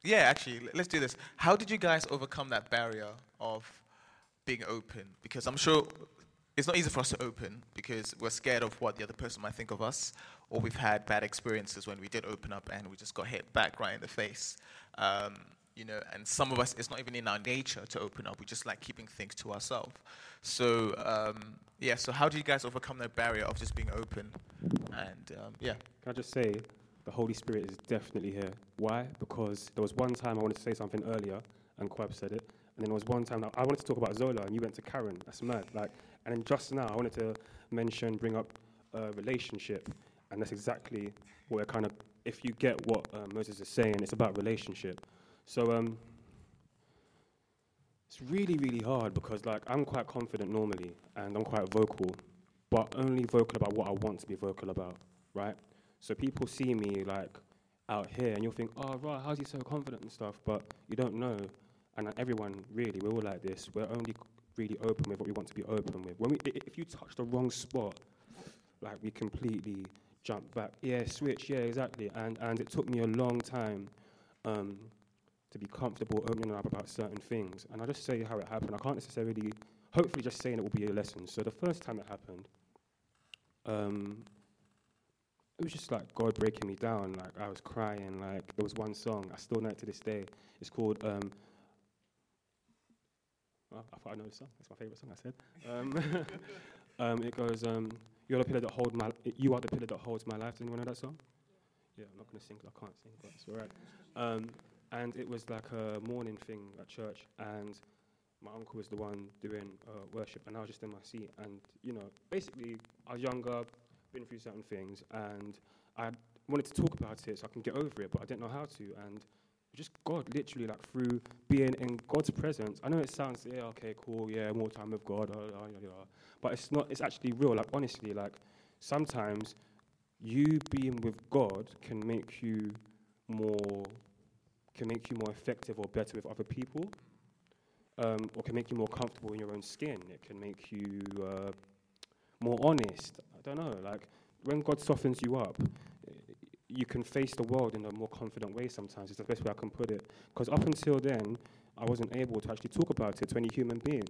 yeah, actually, let's do this. How did you guys overcome that barrier of being open? Because I'm sure it's not easy for us to open because we're scared of what the other person might think of us, or we've had bad experiences when we did open up and we just got hit back right in the face. Um, you know, and some of us, it's not even in our nature to open up. We just like keeping things to ourselves. So, um, yeah, so how do you guys overcome that barrier of just being open? And, um, yeah. Can I just say, the Holy Spirit is definitely here. Why? Because there was one time I wanted to say something earlier, and Quab said it, and then there was one time I wanted to talk about Zola, and you went to Karen. That's mad. Like, and then just now I wanted to mention, bring up a relationship, and that's exactly what we're kind of. If you get what uh, Moses is saying, it's about relationship. So um, it's really, really hard because like I'm quite confident normally and I'm quite vocal, but only vocal about what I want to be vocal about, right? So people see me like out here and you'll think, oh right, how's he so confident and stuff, but you don't know. And everyone really, we're all like this. We're only really open with what we want to be open with. When we, if you touch the wrong spot, like we completely jump back. Yeah, switch. Yeah, exactly. And and it took me a long time. Um, to be comfortable opening up about certain things. And I'll just say how it happened. I can't necessarily, hopefully, just saying it will be a lesson. So the first time it happened, um, it was just like God breaking me down. Like I was crying. Like there was one song I still know it to this day. It's called. Um, oh, I thought I know the song. That's my favorite song. I said. Um, um, it goes. Um, You're the pillar that hold my. You are the pillar that holds my life. Does anyone know that song? Yeah, I'm not gonna sing I can't sing, but it's alright. Um, and it was like a morning thing at church, and my uncle was the one doing uh, worship, and I was just in my seat. And you know, basically, I was younger, been through certain things, and I wanted to talk about it so I can get over it, but I didn't know how to. And just God, literally, like through being in God's presence. I know it sounds, yeah, okay, cool, yeah, more time with God, but it's not. It's actually real. Like honestly, like sometimes you being with God can make you more can make you more effective or better with other people, um, or can make you more comfortable in your own skin. It can make you uh, more honest. I don't know. Like when God softens you up, you can face the world in a more confident way. Sometimes it's the best way I can put it. Because up until then, I wasn't able to actually talk about it to any human being,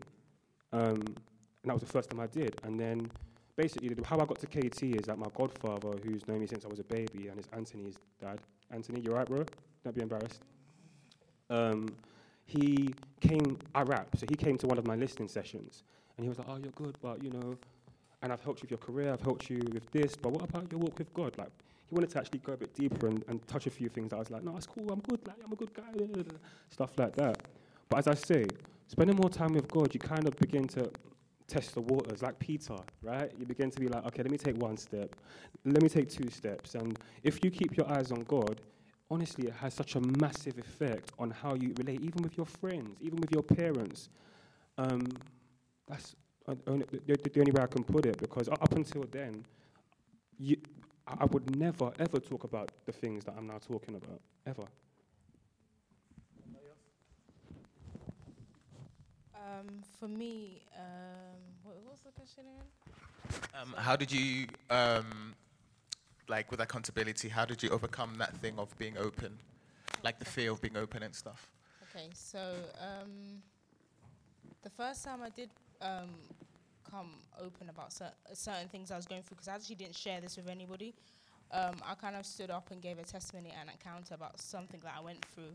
um, and that was the first time I did. And then basically, how I got to KT is that my godfather, who's known me since I was a baby, and is Anthony's dad. Anthony, you're right, bro? Don't be embarrassed um, he came, I rap, so he came to one of my listening sessions, and he was like, oh, you're good, but, you know, and I've helped you with your career, I've helped you with this, but what about your walk with God? Like, he wanted to actually go a bit deeper and, and touch a few things. I was like, no, it's cool, I'm good, like, I'm a good guy, stuff like that. But as I say, spending more time with God, you kind of begin to test the waters, like Peter, right? You begin to be like, okay, let me take one step, let me take two steps. And if you keep your eyes on God, honestly, it has such a massive effect on how you relate, even with your friends, even with your parents. Um, that's only, the, the, only way I can put it, because up until then, you, I would never, ever talk about the things that I'm now talking about, ever. Um, for me, um, what, was the question again? Um, how did you um, like with accountability, how did you overcome that thing of being open, like the fear of being open and stuff? Okay, so um, the first time I did um, come open about cer- certain things I was going through, because I actually didn't share this with anybody. Um, I kind of stood up and gave a testimony and account about something that I went through.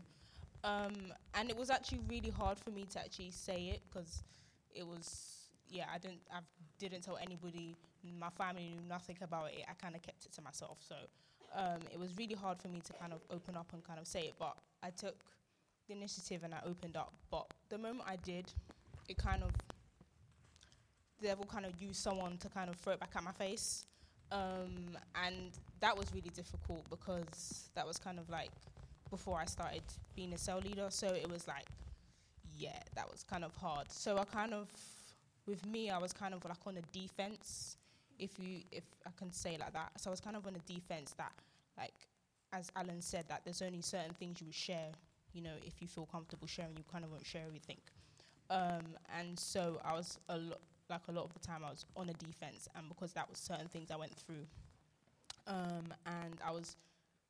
Um, and it was actually really hard for me to actually say it because it was, yeah, I didn't, I didn't tell anybody my family knew nothing about it. I kind of kept it to myself. So um, it was really hard for me to kind of open up and kind of say it. But I took the initiative and I opened up. But the moment I did, it kind of devil kind of used someone to kind of throw it back at my face. Um, and that was really difficult because that was kind of like before I started being a cell leader. So it was like, yeah, that was kind of hard. So I kind of, with me, I was kind of like on a defense, if you, if I can say like that. So I was kind of on a defense that, like, as Alan said, that there's only certain things you would share. You know, if you feel comfortable sharing, you kind of won't share everything. Um, and so I was a lot, like a lot of the time, I was on a defense, and because that was certain things I went through. Um, and I was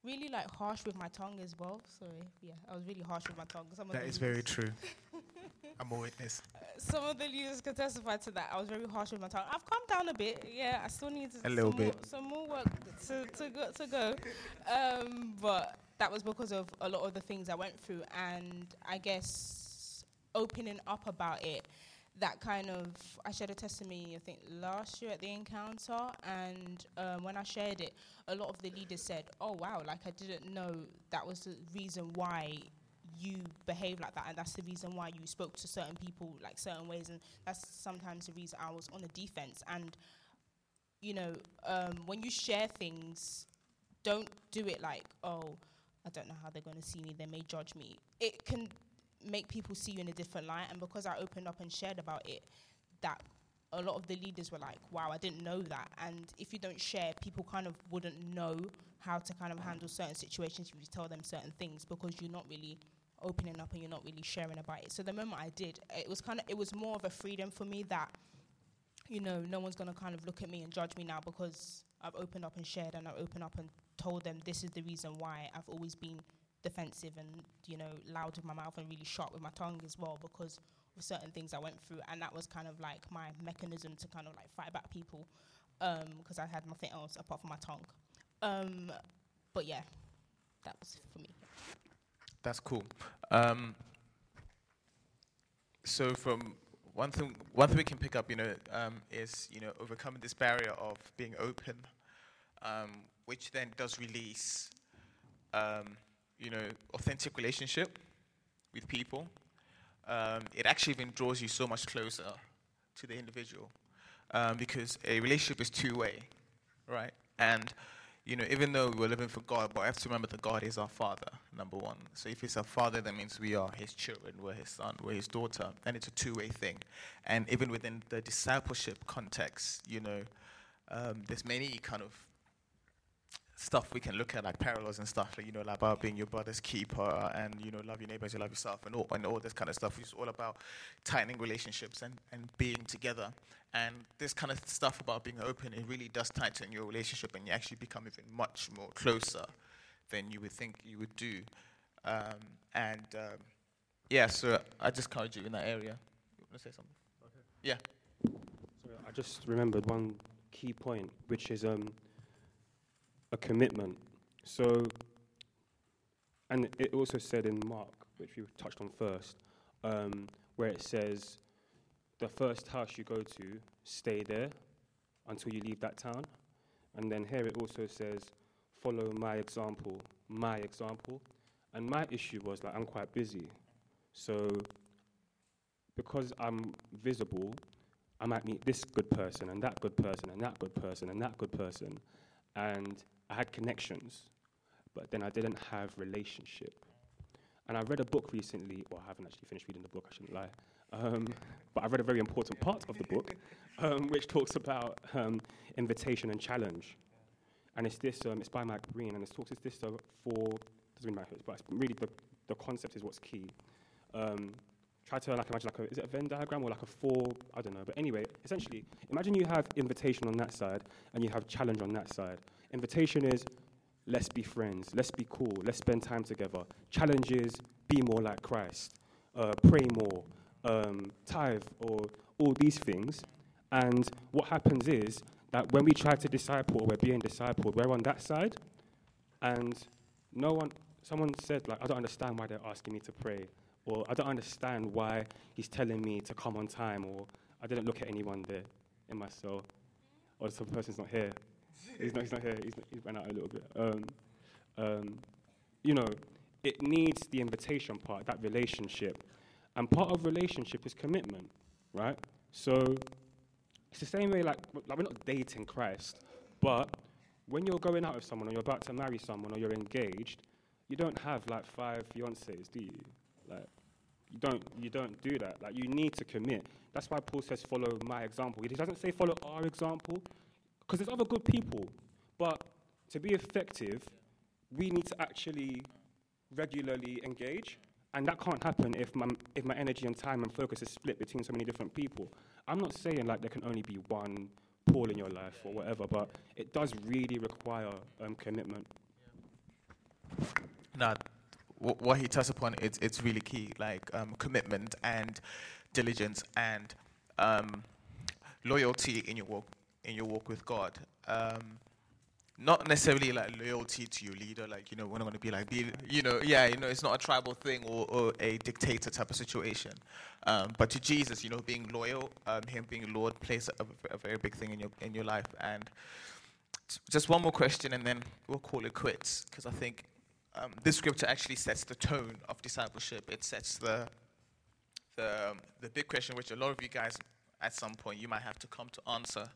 really like harsh with my tongue as well. So yeah, I was really harsh with my tongue. Some of That very true. I'm a witness. Some of the leaders can testify to that. I was very harsh with my tongue. I've calmed down a bit. Yeah, I still need A little some more- bit. some more work to to go. To go. Um, but that was because of a lot of the things I went through, and I guess opening up about it. That kind of I shared a testimony I think last year at the encounter, and um, when I shared it, a lot of the leaders said, "Oh wow, like I didn't know that was the reason why you behave like that, and that's the reason why you spoke to certain people like certain ways, and that's sometimes the reason I was on the defense. And you know, um, when you share things, don't do it like, oh, I don't know how they're going to see me. They may judge me. It can make people see you in a different light, and because I opened up and shared about it, that a lot of the leaders were like, wow, I didn't know that. And if you don't share, people kind of wouldn't know how to kind of handle certain situations if you tell them certain things because you're not really opening up and you're not really sharing about it. So the moment I did, it was kind of it was more of a freedom for me that you know no one's gonna kind of look at me and judge me now because I've opened up and shared and I've opened up and told them this is the reason why I've always been defensive and you know loud with my mouth and really sharp with my tongue as well because of certain things I went through and that was kind of like my mechanism to kind of like fight back people because I had nothing else apart from my tongue. Um, but yeah, that was for me. That's cool. Um, so from one thing, one thing we can pick up, you know, um, is you know overcoming this barrier of being open, um, which then does release, um, you know, authentic relationship with people. Um, it actually even draws you so much closer to the individual um, because a relationship is two way, right? And you know, even though we're living for God, but I have to remember that God is our Father, number one. So if He's our Father, that means we are His children, we're His son, we're His daughter, and it's a two-way thing. And even within the discipleship context, you know, um, there's many kind of stuff we can look at, like parallels and stuff, like you know, like about being your brother's keeper, and you know, love your neighbors, you love yourself, and all and all this kind of stuff. It's all about tightening relationships and and being together. And this kind of stuff about being open, it really does tighten your relationship, and you actually become even much more closer than you would think you would do. Um, and um, yeah, so I just encourage you in that area. You want to say something? Yeah. Sorry, I just remembered one key point, which is um, a commitment. So, and it also said in Mark, which we touched on first, um, where it says, the first house you go to, stay there until you leave that town. And then here it also says, follow my example, my example. And my issue was like, I'm quite busy. So, because I'm visible, I might meet this good person and that good person and that good person and that good person. And I had connections, but then I didn't have relationship. And I read a book recently, well, I haven't actually finished reading the book, I shouldn't lie. Um, but I read a very important part of the book, um, which talks about um, invitation and challenge. And it's this, um, it's by Mike Breen, and it talks, it's this uh, for, doesn't mean matter, but it's really the, the concept is what's key. Um, try to like imagine like a, is it a Venn diagram or like a four, I don't know. But anyway, essentially, imagine you have invitation on that side and you have challenge on that side. Invitation is, let's be friends, let's be cool, let's spend time together. Challenge is, be more like Christ, uh, pray more, um, tithe, or all these things. And what happens is that when we try to disciple, we're being discipled, we're on that side, and no one, someone said, like, I don't understand why they're asking me to pray, or I don't understand why he's telling me to come on time, or I didn't look at anyone there in my cell, or some person's not here. He's not, he's not here, he's, not, he's ran out a little bit. Um, um, you know, it needs the invitation part, that relationship. And part of relationship is commitment, right? So it's the same way, like, like we're not dating Christ, but when you're going out with someone or you're about to marry someone or you're engaged, you don't have like five fiancés, do you? Like, you don't, you don't do that. Like, you need to commit. That's why Paul says, follow my example. He doesn't say follow our example, because there's other good people. But to be effective, we need to actually regularly engage. And that can't happen if my, if my energy and time and focus is split between so many different people. I'm not saying like there can only be one Paul in your life or whatever, but it does really require um, commitment. Now, wh- what he touched upon, it's, it's really key, like um, commitment and diligence and um, loyalty in your walk in your walk with God. Um, not necessarily like loyalty to your leader, like you know, we're not going to be like, be, you know, yeah, you know, it's not a tribal thing or, or a dictator type of situation. Um, but to Jesus, you know, being loyal, um, Him being Lord, plays a, a very big thing in your in your life. And just one more question, and then we'll call it quits, because I think um, this scripture actually sets the tone of discipleship. It sets the the um, the big question, which a lot of you guys at some point you might have to come to answer,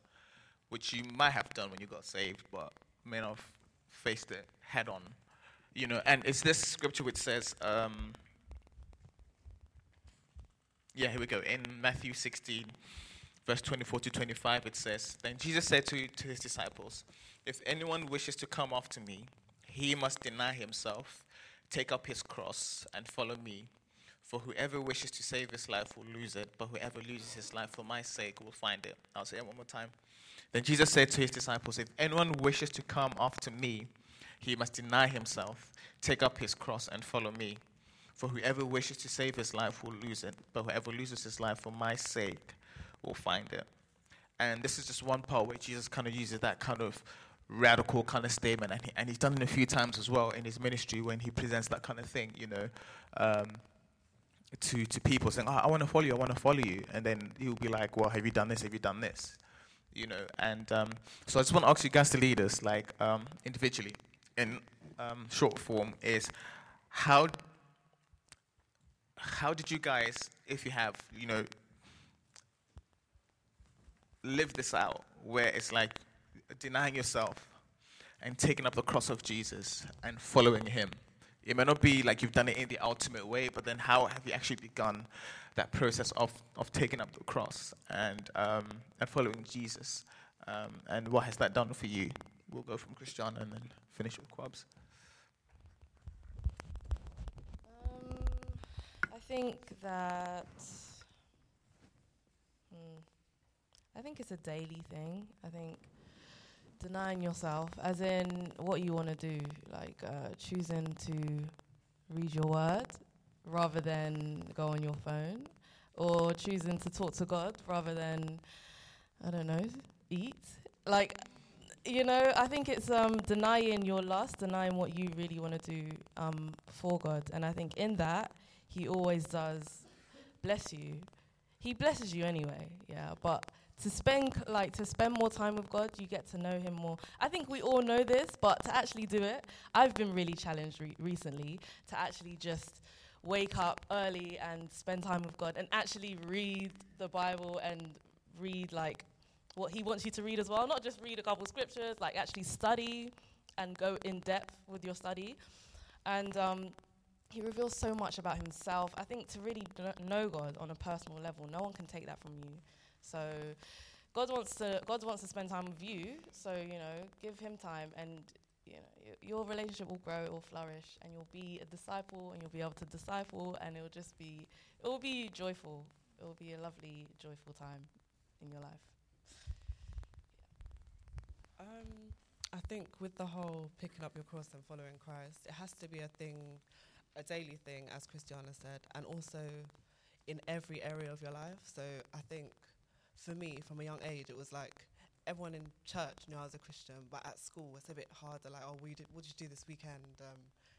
which you might have done when you got saved, but may not have faced it head on. You know, and it's this scripture which says, um, yeah, here we go. In Matthew 16, verse 24 to 25, it says, Then Jesus said to, to his disciples, If anyone wishes to come after me, he must deny himself, take up his cross, and follow me. For whoever wishes to save his life will lose it, but whoever loses his life for my sake will find it. I'll say it one more time. Then Jesus said to his disciples, If anyone wishes to come after me, he must deny himself, take up his cross, and follow me. For whoever wishes to save his life will lose it, but whoever loses his life for my sake will find it. And this is just one part where Jesus kind of uses that kind of radical kind of statement, and, he, and he's done it a few times as well in his ministry when he presents that kind of thing, you know, um, to to people saying, oh, "I want to follow you, I want to follow you," and then he'll be like, "Well, have you done this? Have you done this?" You know, and um, so I just want to ask you guys, the leaders, like um, individually, in um, short form, is how how did you guys, if you have, you know, live this out where it's like denying yourself and taking up the cross of Jesus and following him. It may not be like you've done it in the ultimate way, but then how have you actually begun that process of, of taking up the cross and, um, and following Jesus? Um, and what has that done for you? We'll go from Christiana and then finish with Quabs. Um, I think that. Hmm, I think it's a daily thing. I think denying yourself, as in what you want to do, like uh, choosing to read your word rather than go on your phone, or choosing to talk to God rather than, I don't know, eat. Like, you know, I think it's um, denying your lust, denying what you really want to do um, for God. And I think in that, He always does bless you. He blesses you anyway, yeah. But to spend like to spend more time with God, you get to know Him more. I think we all know this, but to actually do it, I've been really challenged re- recently to actually just wake up early and spend time with God and actually read the Bible and read like what He wants you to read as well. Not just read a couple scriptures, like actually study and go in depth with your study. And um, he reveals so much about himself. I think to really kn- know God on a personal level, no one can take that from you. So God wants to God wants to spend time with you. So you know, give him time, and you know, your relationship will grow, it will flourish, and you'll be a disciple, and you'll be able to disciple, and it will just be it will be joyful. It will be a lovely, joyful time in your life. Um, I think with the whole picking up your cross and following Christ, it has to be a thing, a daily thing, as Christiana said, and also in every area of your life. So I think for me, from a young age, it was like everyone in church knew I was a Christian, but at school it's a bit harder. Like, oh, we did, what did you do this weekend? Um,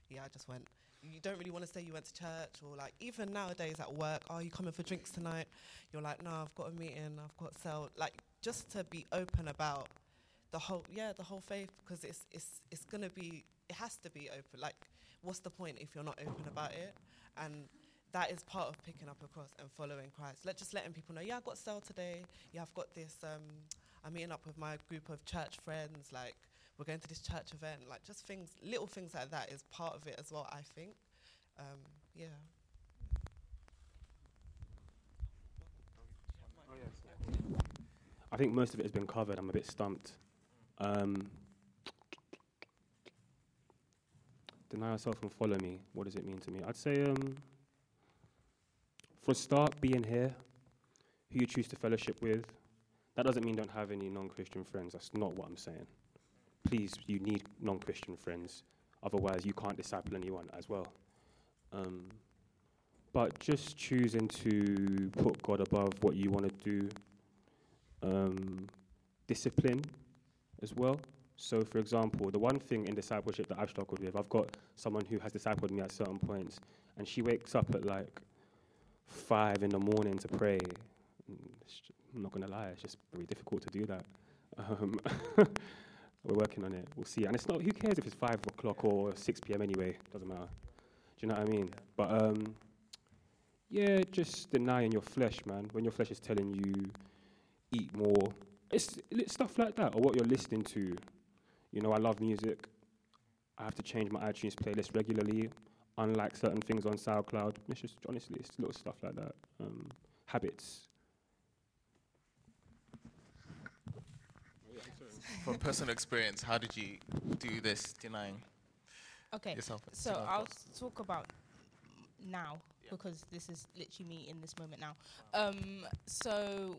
yeah, I just went. You don't really want to say you went to church, or like even nowadays at work, oh, you coming for drinks tonight? You're like, no, I've got a meeting, I've got cell. Like, just to be open about the whole, yeah, the whole faith, because it's it's it's gonna be, it has to be open. Like what's the point if you're not open about it? And that is part of picking up a cross and following Christ. Let just letting people know, yeah, I've got cell today. Yeah, I've got this. Um, I'm meeting up with my group of church friends. Like we're going to this church event. Like just things, little things like that is part of it as well. I think. Um, yeah. I think most of it has been covered. I'm a bit stumped. Um, deny yourself and follow me. What does it mean to me? I'd say, um, a start, being here, who you choose to fellowship with. That doesn't mean don't have any non-Christian friends. That's not what I'm saying. Please, you need non-Christian friends. Otherwise, you can't disciple anyone as well. Um, but just choosing to put God above what you want to do um, discipline as well. So, for example, the one thing in discipleship that I've struggled with, I've got someone who has discipled me at certain points, and she wakes up at like five in the morning to pray. I'm not going to lie, it's just very difficult to do that. Um, we're working on it. We'll see. And it's not, who cares if it's five o'clock or 6 p.m. anyway? Doesn't matter. Do you know what I mean? But um, yeah, just denying your flesh, man. When your flesh is telling you eat more. It's, it's stuff like that, or what you're listening to. You know, I love music. I have to change my iTunes playlist regularly, unlike certain things on SoundCloud. It's just, honestly, it's little stuff like that. Um, habits. From personal experience, how did you do this denying Okay. yourself? So I'll talk about now Yeah. because this is literally me in this moment now. Um, so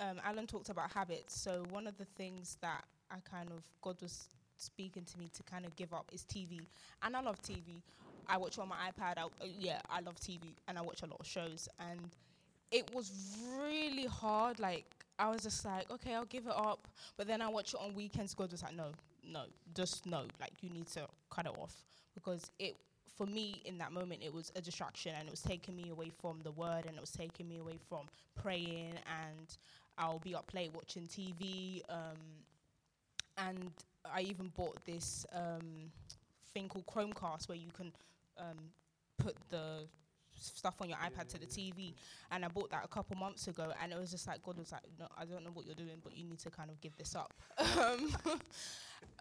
um, Alan talked about habits. So one of the things that I kind of God was speaking to me to kind of give up is TV, and I love TV. I watch on my iPad. I, uh, yeah, I love TV, and I watch a lot of shows. And it was really hard. Like I was just like, okay, I'll give it up. But then I watch it on weekends. God was like, no, no, just no. Like you need to cut it off because it for me in that moment it was a distraction and it was taking me away from the word and it was taking me away from praying and I'll be up late watching TV um, and I even bought this um, thing called Chromecast where you can um, put the stuff on your iPad to the TV and I bought that a couple months ago and it was just like God was like no I don't know what you're doing but you need to kind of give this up um,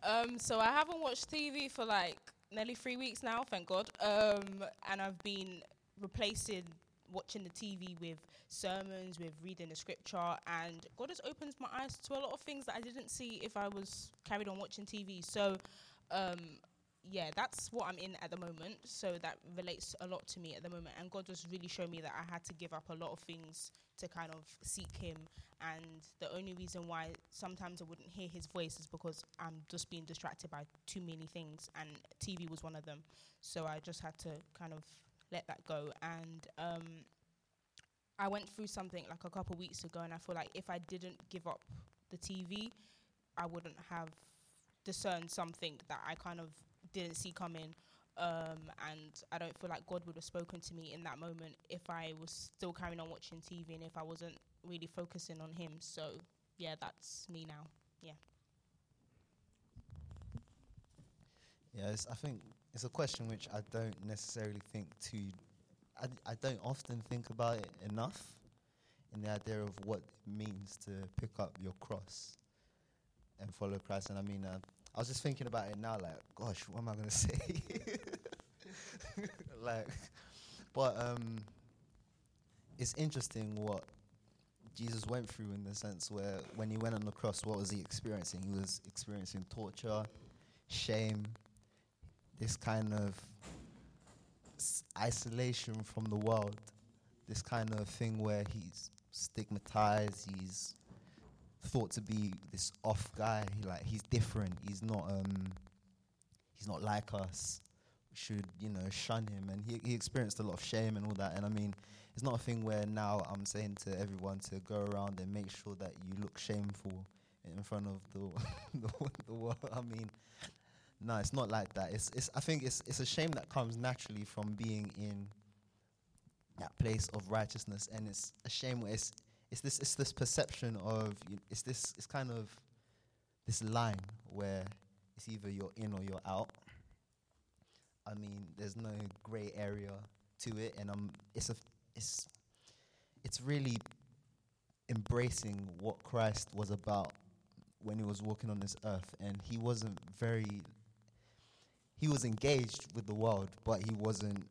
um, so I haven't watched TV for like nearly three weeks now, thank God. Um, and I've been replacing watching the TV with sermons, with reading the scripture, and God has opened my eyes to a lot of things that I didn't see if I was carried on watching TV. So, um, yeah, that's what I'm in at the moment. So that relates a lot to me at the moment. And God just really showed me that I had to give up a lot of things to kind of seek Him. And the only reason why sometimes I wouldn't hear His voice is because I'm just being distracted by too many things. And TV was one of them. So I just had to kind of let that go. And um, I went through something like a couple weeks ago, and I feel like if I didn't give up the TV, I wouldn't have discerned something that I kind of didn't see coming. Um, and I don't feel like God would have spoken to me in that moment if I was still carrying on watching TV and if I wasn't really focusing on Him. So, yeah, that's me now. Yeah, it's, I think it's a question which I don't necessarily think too. I, I don't often think about it enough in the idea of what it means to pick up your cross and follow Christ. And I mean, uh, I was just thinking about it now, like, gosh, what am I to say? like, but um, it's interesting what Jesus went through in the sense where when he went on the cross, what was he experiencing? He was experiencing torture, shame, this kind of s- isolation from the world, this kind of thing where he's stigmatized, he's thought to be this off guy, he like he's different, he's not um he's not like us. We should, you know, shun him and he he experienced a lot of shame and all that and I mean it's not a thing where now I'm saying to everyone to go around and make sure that you look shameful in front of the the, the world. I mean, no, it's not like that. It's, it's I think it's it's a shame that comes naturally from being in that place of righteousness, and it's a shame where it's it's this it's this perception of it's this it's kind of this line where it's either you're in or you're out. I mean, there's no grey area to it, and um, it's a, it's, it's really embracing what Christ was about when he was walking on this earth, and he wasn't very. He was engaged with the world, but he wasn't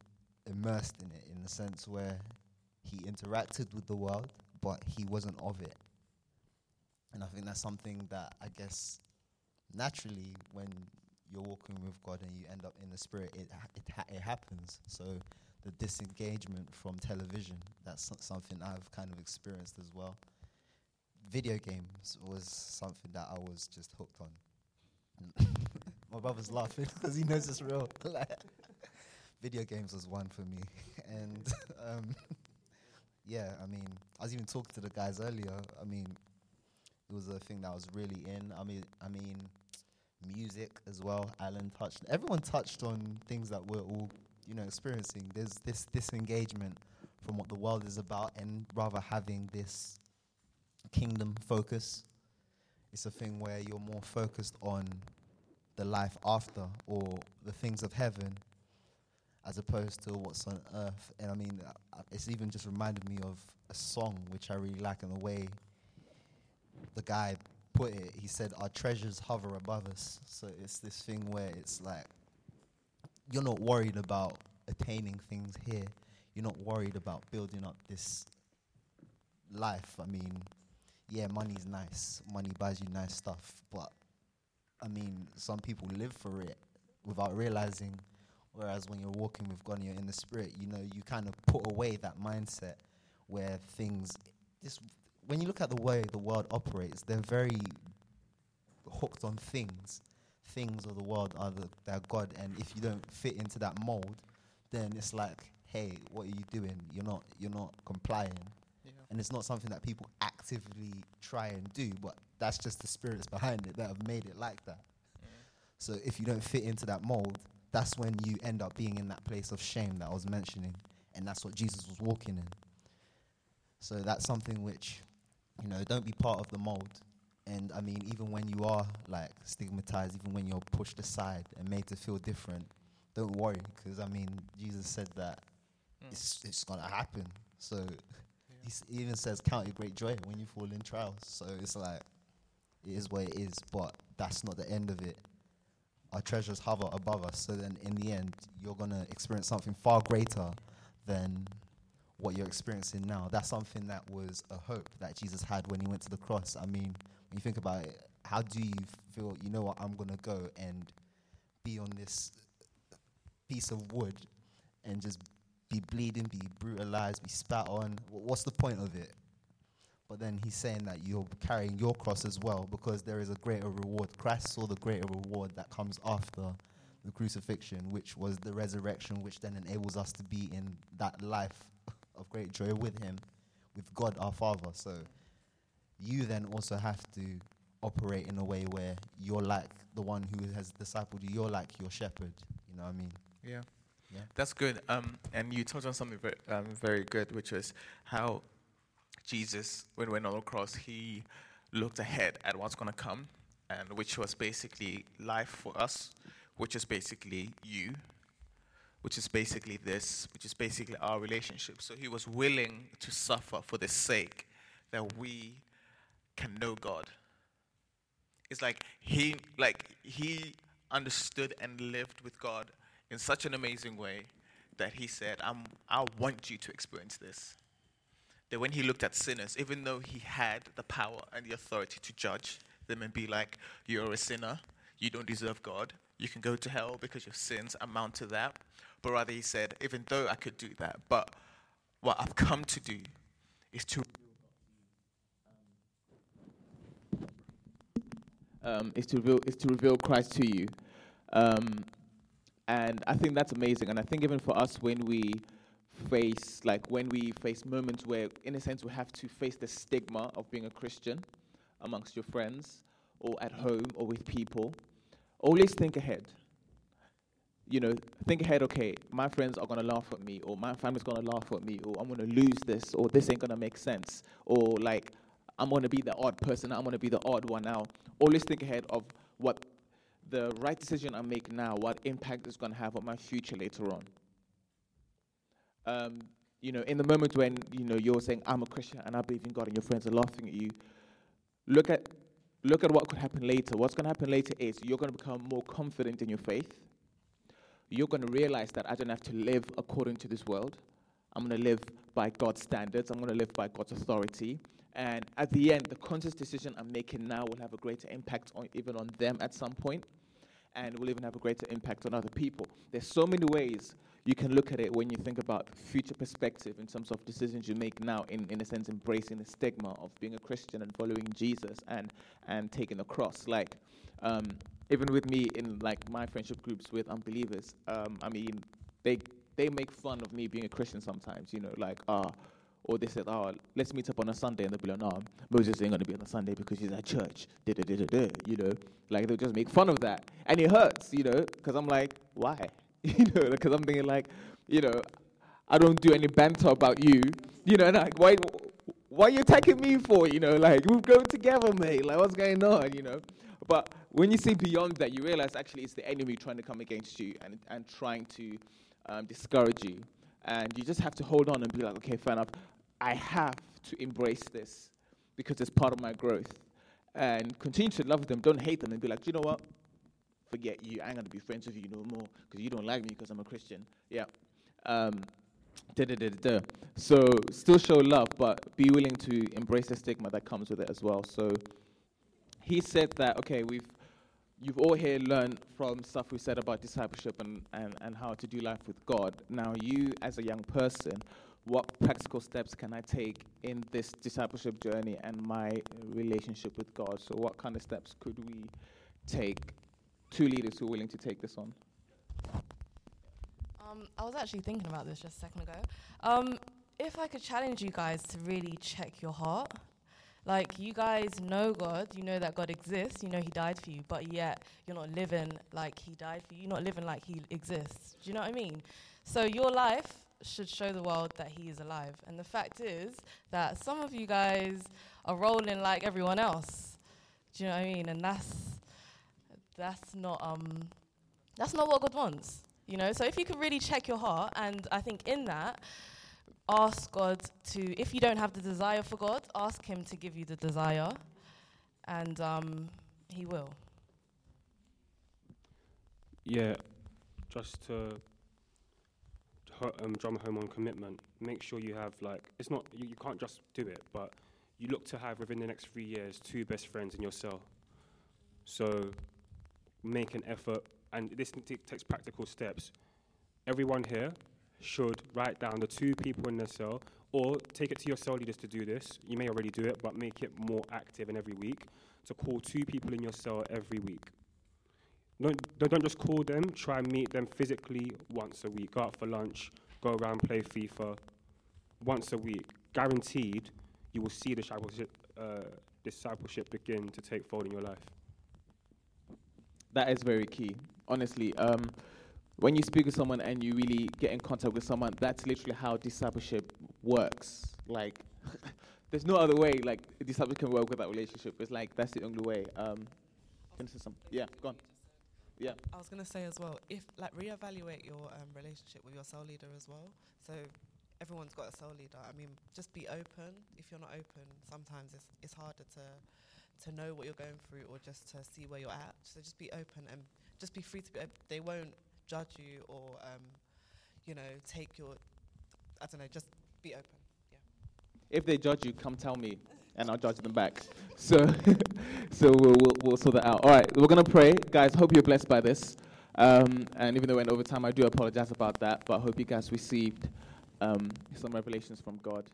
immersed in it in the sense where he interacted with the world, but he wasn't of it. And I think that's something that I guess naturally when you're walking with God and you end up in the spirit, it ha- it, ha- it happens. So the disengagement from television, that's so- something I've kind of experienced as well. Video games was something that I was just hooked on. My brother's laughing because he knows it's real. Video games was one for me, and um, yeah, I mean, I was even talking to the guys earlier. I mean, it was a thing that I was really in. I mean, I mean, music as well. Alan touched. Everyone touched on things that we're all, you know, experiencing. There's this disengagement from what the world is about, and rather having this kingdom focus. It's a thing where you're more focused on the life after or the things of heaven as opposed to what's on earth. And I mean, uh, it's even just reminded me of a song which I really like in the way the guy put it. He said, Our treasures hover above us. So it's this thing where it's like, you're not worried about attaining things here. You're not worried about building up this life. I mean, yeah, money's nice. Money buys you nice stuff. But, I mean, some people live for it without realizing Whereas when you're walking with God and you're in the Spirit, you know, you kind of put away that mindset where things. This, when you look at the way the world operates, they're very hooked on things. Things of the world are the, their God, and if you don't fit into that mold, then it's like, hey, what are you doing? You're not, you're not complying, Yeah. and it's not something that people actively try and do. But that's just the spirits behind it that have made it like that. Mm-hmm. So if you don't fit into that mold, that's when you end up being in that place of shame that I was mentioning. And that's what Jesus was walking in. So that's something which, you know, don't be part of the mold. And I mean, even when you are like stigmatized, even when you're pushed aside and made to feel different, don't worry, because I mean, Jesus said that Mm. it's, it's going to happen. So he he even says, Count it great joy when you fall in trials. So it's like, it is what it is, but that's not the end of it our treasures hover above us. So then, in the end, you're going to experience something far greater than what you're experiencing now. That's something that was a hope that Jesus had when he went to the cross. I mean, when you think about it, how do you feel, you know what, I'm going to go and be on this piece of wood and just be bleeding, be brutalized, be spat on? Wh- What's the point of it? But then he's saying that you're carrying your cross as well because there is a greater reward. Christ saw the greater reward that comes after the crucifixion, which was the resurrection, which then enables us to be in that life of great joy with him, with God our Father. So you then also have to operate in a way where you're like the one who has discipled you, you're like your shepherd. You know what I mean? Yeah. Yeah. That's good. Um, and you touched on something very, um, very good, which was how Jesus, when he went on the cross, he looked ahead at what's going to come, and which was basically life for us, which is basically you, which is basically this, which is basically our relationship. So he was willing to suffer for the sake that we can know God. It's like he, like he understood and lived with God in such an amazing way that he said, I'm, I want you to experience this. That when he looked at sinners, even though he had the power and the authority to judge them and be like, You're a sinner, you don't deserve God, you can go to hell because your sins amount to that. But rather, he said, Even though I could do that, but what I've come to do is to um, is to reveal is to reveal Christ to you, um, and I think that's amazing. And I think even for us, when we face like when we face moments where, in a sense, we have to face the stigma of being a Christian amongst your friends or at home or with people, always think ahead. You know, think ahead. Okay, my friends are gonna laugh at me, or my family's gonna laugh at me, or I'm gonna lose this, or this ain't gonna make sense, or like I'm gonna be the odd person. I'm gonna be the odd one out. Always think ahead of what the right decision I make now, what impact it's going to have on my future later on. Um, you know, in the moment when you know you're saying I'm a Christian and I believe in God, and your friends are laughing at you, look at look at what could happen later. What's going to happen later is you're going to become more confident in your faith. You're going to realize that I don't have to live according to this world. I'm going to live by God's standards. I'm going to live by God's authority. And at the end, the conscious decision I'm making now will have a greater impact on even on them at some point, and will even have a greater impact on other people. There's so many ways you can look at it when you think about future perspective in terms of decisions you make now, in, in a sense, embracing the stigma of being a Christian and following Jesus and, and taking the cross. Like, um, even with me in like my friendship groups with unbelievers, um, I mean, they they make fun of me being a Christian sometimes, you know, like, ah, or they said, oh, let's meet up on a Sunday, and they'll be like, no, Moses ain't gonna be on a Sunday because he's at church, you know, like they'll just make fun of that, and it hurts, you know, because I'm like, why, you know, because I'm thinking like, you know, I don't do any banter about you, you know, and like, why, why are you attacking me for, you know, like we've grown together, mate, like what's going on, you know, but when you see beyond that, you realize actually it's the enemy trying to come against you and and trying to um, discourage you. And you just have to hold on and be like, okay, fair enough. I have to embrace this because it's part of my growth. And continue to love them. Don't hate them and be like, you know what? Forget you. I ain't going to be friends with you no more because you don't like me because I'm a Christian. Yeah. Um, da, da, da. So still show love, but be willing to embrace the stigma that comes with it as well. So he said that, okay, we've you've all here learned from stuff we said about discipleship and, and, and how to do life with God. Now, you as a young person, what practical steps can I take in this discipleship journey and my relationship with God? So, what kind of steps could we take? Two leaders who are willing to take this on. Um, I was actually thinking about this just a second ago. Um, if I could challenge you guys to really check your heart like, you guys know God, you know that God exists, you know He died for you, but yet you're not living like He died for you, you're not living like He exists. Do you know what I mean? So, your life should show the world that He is alive. And the fact is that some of you guys are rolling like everyone else. Do you know what I mean? And that's that's not um that's not what God wants. You know, so if you could really check your heart, and I think in that, ask God to, if you don't have the desire for God, ask Him to give you the desire, and um, He will. Yeah, just to um, drum home on commitment, make sure you have, like, it's not, you, you can't just do it, but you look to have within the next three years two best friends in your cell. So make an effort, and this takes practical steps. Everyone here should write down the two people in the cell or take it to your cell leaders to do this. You may already do it, but make it more active and every week to call two people in your cell every week. Don't, don't just call them, try and meet them physically once a week. Go out for lunch, go around, play FIFA once a week. Guaranteed, you will see the discipleship, uh, discipleship begin to take fold in your life. That is very key. Honestly, um, when you speak with someone and you really get in contact with someone, that's literally how discipleship works. Like, there's no other way. Like, discipleship can work with that relationship. It's like that's the only way. Um, some, yeah, go on. Yeah. I was gonna say as well, if like reevaluate your um, relationship with your cell leader as well. So everyone's got a cell leader. I mean, just be open. If you're not open, sometimes it's it's harder to to know what you're going through or just to see where you're at. So just be open and just be free to be. They won't judge you or, um, you know, take your, I don't know, just be open. Yeah. If they judge you, come tell me, and I'll judge them back. So, so we'll, we'll, we'll sort that out. All right, we're gonna pray, guys. Hope you're blessed by this. Um, and even though we went over time, I do apologize about that. But I hope you guys received um, some revelations from God.